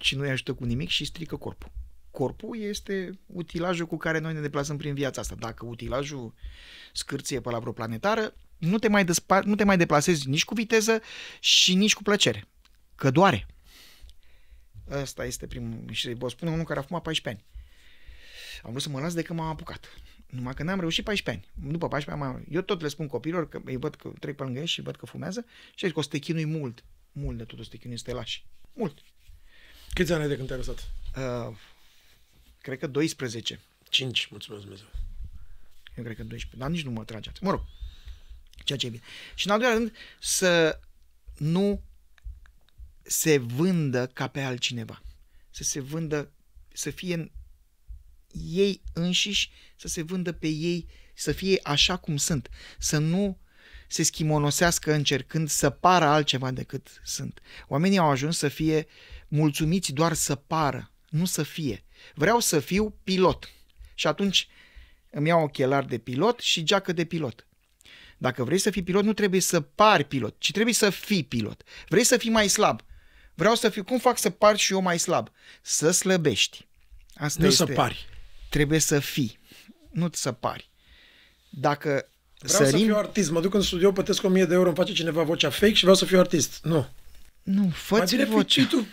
Și nu îi ajută cu nimic și strică corpul. Corpul este utilajul cu care noi ne deplasăm prin viața asta. Dacă utilajul scârție pe la vreo planetară, nu te mai, despa- nu te mai deplasezi nici cu viteză și nici cu plăcere. Că doare. Ăsta este primul. Și vă spune unul care a fumat 14 ani. Am vrut să mă las de că m-am apucat. Numai că n-am reușit 14 ani. După 14 ani, am- eu tot le spun copilor că îi văd că trec pe lângă ei și văd că fumează și zic că o să te chinui mult. Mult de tot o să te chinui să te lași. Mult. Câți ani ai de când te-ai lăsat? Uh, cred că 12. 5, mulțumesc Dumnezeu. Eu cred că 12. Dar nici nu mă trage atât. Mă rog. Ceea ce e bine. Și în al doilea rând, să nu se vândă ca pe altcineva. Să se vândă, să fie în ei înșiși, să se vândă pe ei, să fie așa cum sunt. Să nu se schimonosească încercând să pară altceva decât sunt. Oamenii au ajuns să fie mulțumiți doar să pară, nu să fie. Vreau să fiu pilot. Și atunci îmi iau ochelari de pilot și geacă de pilot. Dacă vrei să fii pilot, nu trebuie să pari pilot, ci trebuie să fii pilot. Vrei să fii mai slab. Vreau să fiu, cum fac să par și eu mai slab? Să slăbești. Asta Nu este, să pari. Trebuie să fii, nu să pari. Dacă Vreau sărim... să fiu artist. Mă duc în studio, plătesc 1000 de euro, îmi face cineva vocea fake și vreau să fiu artist. Nu. Nu, Mai fă-ți bine fii vocea. și tu.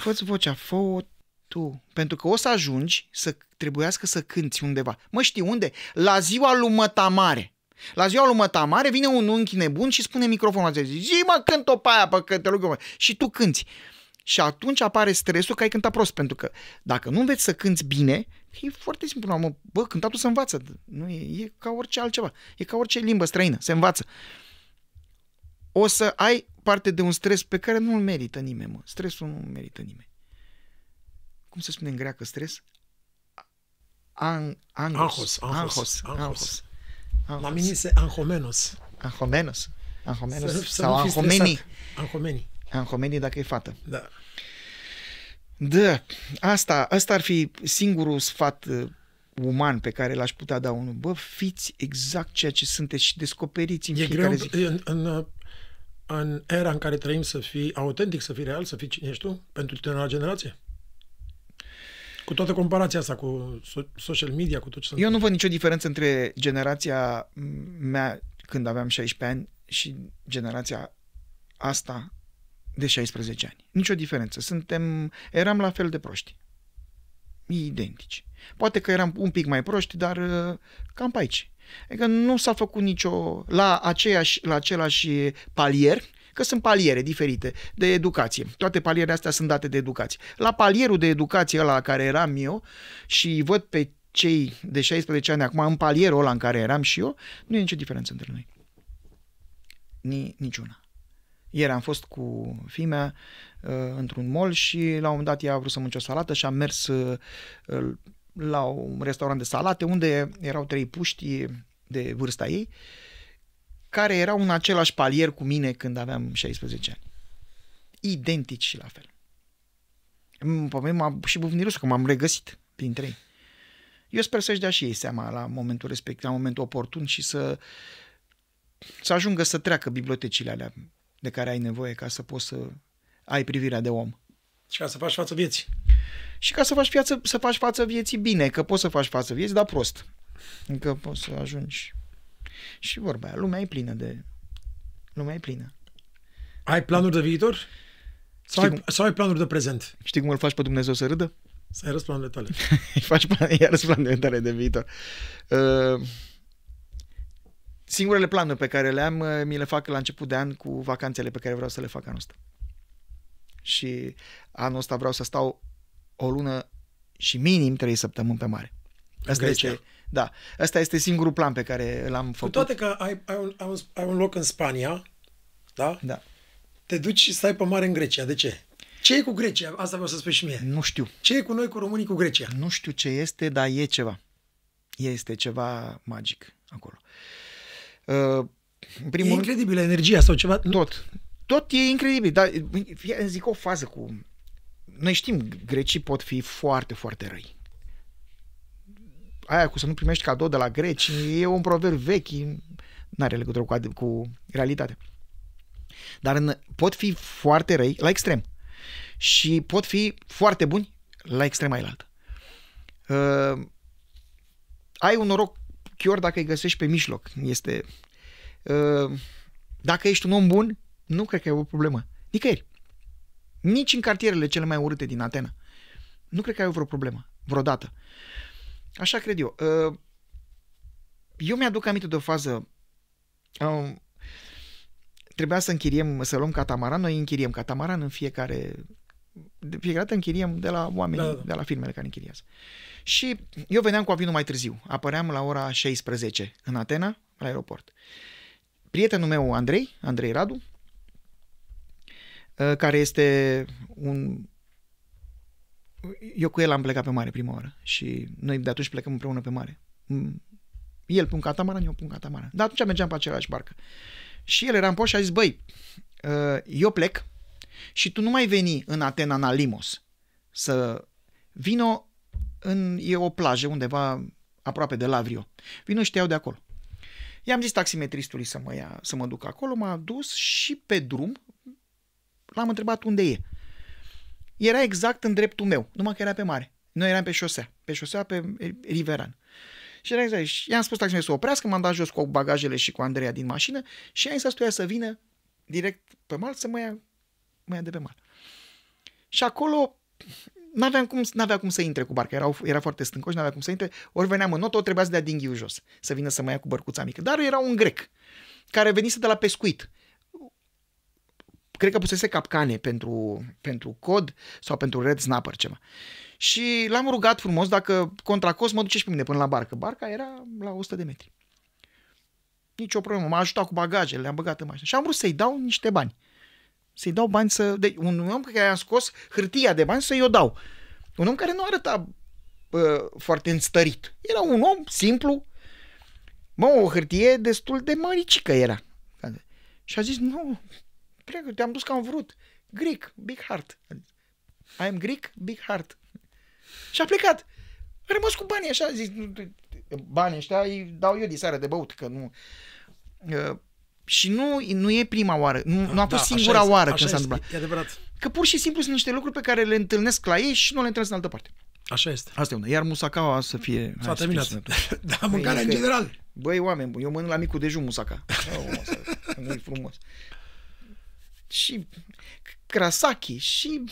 Fă-ți vocea, fă tu. Pentru că o să ajungi să trebuiască să cânti undeva. Mă știi unde? La ziua lui Mătamare. La ziua lui Mătamare vine un unchi nebun și spune microfonul ăsta. Zi mă, cânt-o pe aia, pe că te rog eu, mă. Și tu cânti. și atunci apare stresul că ai cântat prost, pentru că dacă nu înveți să cânți bine, e foarte simplu, mă, bă, cântatul se învață, nu e, e ca orice altceva, e ca orice limbă străină, se învață. O să ai parte de un stres pe care nu-l merită nimeni, mă. Stresul nu merită nimeni. Cum se spune în greacă stres? An, angos, Anhos, anhos, anhos, anhos. anhos. La Anhos. mine se anhomenos. Anhomenos. Anhomenos. Să, să sau nu fii anhomenii. stresat. Anhomenii, Anhomenii dacă e fată. da. Da, asta, asta ar fi singurul sfat uh, uman pe care l-aș putea da unul. Bă, fiți exact ceea ce sunteți și descoperiți în E fiecare greu zi. în, în, în era în care trăim să fii autentic, să fii real, să fii cine ești tu, pentru tânăra generație. Cu toată comparația asta cu so- social media, cu tot ce se Eu nu văd nicio diferență între generația mea când aveam 16 ani și generația asta de 16 ani. Nicio diferență. Suntem, eram la fel de proști. Identici. Poate că eram un pic mai proști, dar uh, cam pe aici. Adică nu s-a făcut nicio... La, aceeași, la același palier, că sunt paliere diferite de educație. Toate palierele astea sunt date de educație. La palierul de educație ăla la care eram eu și văd pe cei de 16 ani acum în palierul ăla în care eram și eu, nu e nicio diferență între noi. Ni, niciuna. Ieri am fost cu fimea uh, într-un mall și la un moment dat ea a vrut să mănânce o salată și am mers uh, uh, la un restaurant de salate unde erau trei puști de vârsta ei care erau în același palier cu mine când aveam 16 ani. Identici și la fel. M- Pe mine m-a și bufnit că m-am regăsit printre ei. Eu sper să-și dea și ei seama la momentul respectiv, la momentul oportun și să, să ajungă să treacă bibliotecile alea de care ai nevoie ca să poți să ai privirea de om. Și ca să faci față vieții. Și ca să faci, viață, să faci față vieții bine, că poți să faci față vieții, dar prost. Încă poți să ajungi. Și vorba aia, lumea e plină de... Lumea e plină. Ai planuri de viitor? Sau, Știi ai, sau ai planuri de prezent? Știi cum îl faci pe Dumnezeu să râdă? Să ai răsplanurile tale. Îi faci plan, iar planurile tale de viitor. Uh, singurele planuri pe care le am, uh, mi le fac la început de an cu vacanțele pe care vreau să le fac anul ăsta. Și anul ăsta vreau să stau o lună și minim trei săptămâni pe mare. Asta Grecia. este, da, asta este singurul plan pe care l-am Cu făcut. toate că ai, ai, un, ai, un, ai un loc în Spania, da? Da. Te duci și stai pe mare în Grecia. De ce? Ce e cu Grecia? Asta vreau să spui și mie. Nu știu. Ce e cu noi, cu românii, cu Grecia? Nu știu ce este, dar e ceva. Este ceva magic acolo. Uh, în E primul rând, incredibilă energia sau ceva. tot. Tot e incredibil, dar fie- zic o fază cu... Noi știm, grecii pot fi foarte, foarte răi. Aia cu să nu primești cadou de la greci e un proverb vechi, nu are legătură cu, ad- cu realitatea. Dar în, pot fi foarte răi la extrem și pot fi foarte buni la extrema ailaltă. Uh, ai un noroc chiar dacă îi găsești pe mijloc. Este... Uh, dacă ești un om bun, nu cred că e o problemă. Nicăieri. Nici în cartierele cele mai urâte din Atena. Nu cred că ai vreo problemă. Vreodată. Așa cred eu. Uh, Eu mi-aduc aminte de o fază. Um, Trebuia să închiriem, să luăm catamaran. Noi închiriem catamaran în fiecare... De fiecare dată închiriem de la oameni, Da, da, da. da. de la firmele care închiriază. Și eu veneam cu avionul mai târziu. Apăream la ora 16 în Atena, la aeroport. Prietenul meu, Andrei, Andrei Radu, uh, care este un... Eu cu el am plecat pe mare prima oară și noi de atunci plecăm împreună pe mare. Mm, El pe un catamaran, eu pe un catamaran. Dar atunci mergeam pe același barcă. Și el era în post și a zis, băi, uh, eu plec și tu nu mai veni în Atena, în Alimos, să vino în, e o plajă undeva aproape de Lavrio. Vino și te iau de acolo. I-am zis taximetristului să mă, ia, să mă duc acolo, m-a dus și pe drum l-am întrebat unde e. Era exact în dreptul meu, numai că era pe mare. Noi eram pe șosea, pe șosea pe Riveran. Și era exact. Și i-am spus taximetristului să oprească, m-am dat jos cu bagajele și cu Andreea din mașină și i-am zis să să vină direct pe mal să mă ia, mă ia de pe mal. Și acolo n-aveam cum, n-avea cum să intre cu barca, era, era foarte stâncoși, n-avea cum să intre, ori veneam în notă, ori trebuia să dea dinghiul jos, să vină să mă ia cu bărcuța mică. Dar era un grec, care venise de la pescuit, cred că pusese capcane pentru, pentru cod sau pentru red snapper ceva. Și l-am rugat frumos dacă contra cost mă duce și pe mine până la barcă. Barca era la 100 de metri. Nici o problemă. M-a ajutat cu bagajele, le-am băgat în mașină. Și am vrut să-i dau niște bani. Să-i dau bani să... De, un om pe care i-am scos hârtia de bani să-i o dau. Un om care nu arăta uh, foarte înstărit. Era un om simplu. Mă, o hârtie destul de măricică era. Și a zis, nu, plecă, te-am dus că am vrut. Greek, big heart. I am Greek, big heart. Și a plecat. A rămas cu banii așa, zis, banii ăștia îi dau eu de seară de băut, că nu... Uh, și nu, nu e prima oară, nu, da, nu a fost da, singura este, oară când s-a întâmplat. E adevărat. Că pur și simplu sunt niște lucruri pe care le întâlnesc la ei și nu le întâlnesc în altă parte. Așa este. Asta e una. Iar musacaua să fie... S-a terminat. da, mâncarea în general. Băi, oameni buni, eu mănânc la micul dejun musaca. Oh, nu e frumos. Și krasaki și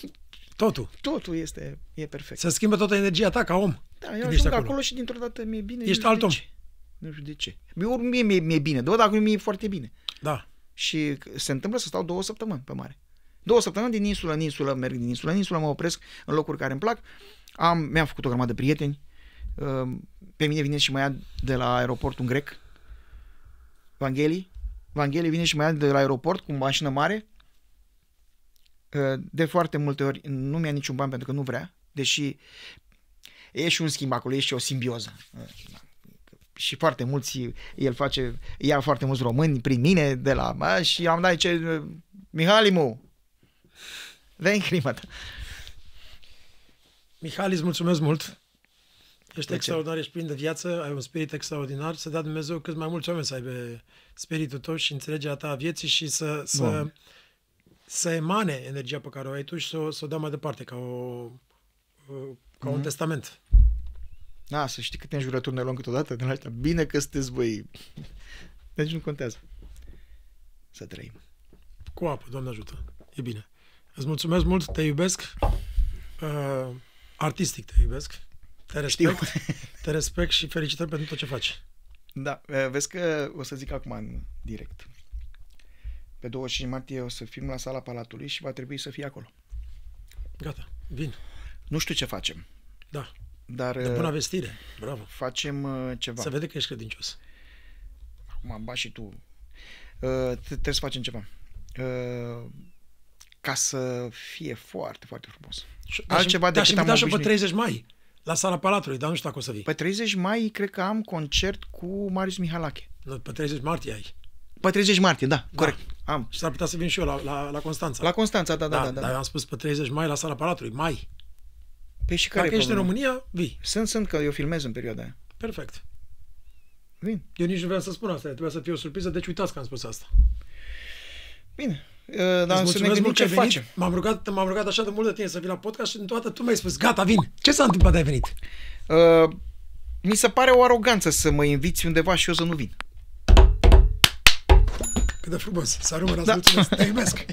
Totul. Totul este e perfect. Să schimbă toată energia ta ca om. Da, eu ajung acolo. acolo și dintr-o dată mi-e bine. Ești alt om. Ce. Nu știu de ce. Mie, mie mi-e, mi-e bine, dar dacă mi-e foarte bine. Da. Și se întâmplă să stau două săptămâni pe mare. Două săptămâni din insulă în insulă, merg din insulă în insulă, mă opresc în locuri care îmi plac. Am, mi-am făcut o grămadă de prieteni. Ehm, pe mine vine și mă ia de la aeroport un grec, Vangheli. Vangheli vine și mă ia de la aeroport cu mașină mare. Ehm, de foarte multe ori nu mi-a niciun ban pentru că nu vrea, deși e și un schimb acolo, e și o simbioză. Și foarte mulți, el face, ia foarte mulți români prin mine de la, a, și am dat ce, Mihalimu, vei crimă Mihali, îți mulțumesc mult. Ești extraordinar, ești plin de viață, ai un spirit extraordinar. Să dea Dumnezeu cât mai mulți oameni să aibă spiritul tău și înțelegerea ta a vieții și să, să, să emane energia pe care o ai tu și să, să o dea mai departe ca, o, ca mm-hmm. un mhm. testament. Da, să știi câte înjurături ne luăm câteodată din astea. Bine că sunteți voi. Deci nu contează. Să trăim. Cu apă, Doamne ajută. E bine. Îți mulțumesc mult, te iubesc. Uh, artistic te iubesc. Te respect. Știu. te respect și felicitări pentru tot ce faci. Da, uh, vezi că o să zic acum în direct. Pe 25 martie o să fim la sala Palatului și va trebui să fie acolo. Gata, vin. Nu știu ce facem. Da. Dar, de bună vestire. Bravo. Facem uh, ceva. Se vede că ești credincios. Acum, ba și tu. Uh, trebuie să facem ceva. Uh, ca să fie foarte, foarte frumos. Și, Altceva decât am obișnuit. pe 30 mai la sala Palatului, dar nu știu dacă o să vii. Pe 30 mai cred că am concert cu Marius Mihalache. Nu, pe 30 martie ai. Pe 30 martie, da, da. corect. Am. Și s-ar putea să vin și eu la, la, la Constanța. La Constanța, da, da, da. da, da dar eu am spus pe 30 mai la sala Palatului, mai. Păi și care Dacă ești în România, vii. Sunt, sunt, că eu filmez în perioada aia. Perfect. Vin. Eu nici nu vreau să spun asta, trebuia să fie o surpriză, deci uitați că am spus asta. Bine, uh, dar să ne gândim ce facem. M-am rugat, m-am rugat așa de mult de tine să vii la podcast și toată tu mi-ai spus, gata, vin. Ce s-a întâmplat de ai venit? Uh, mi se pare o aroganță să mă inviți undeva și eu să nu vin. Cât de frumos. Să rămână, da. mulțumesc. Te iubesc.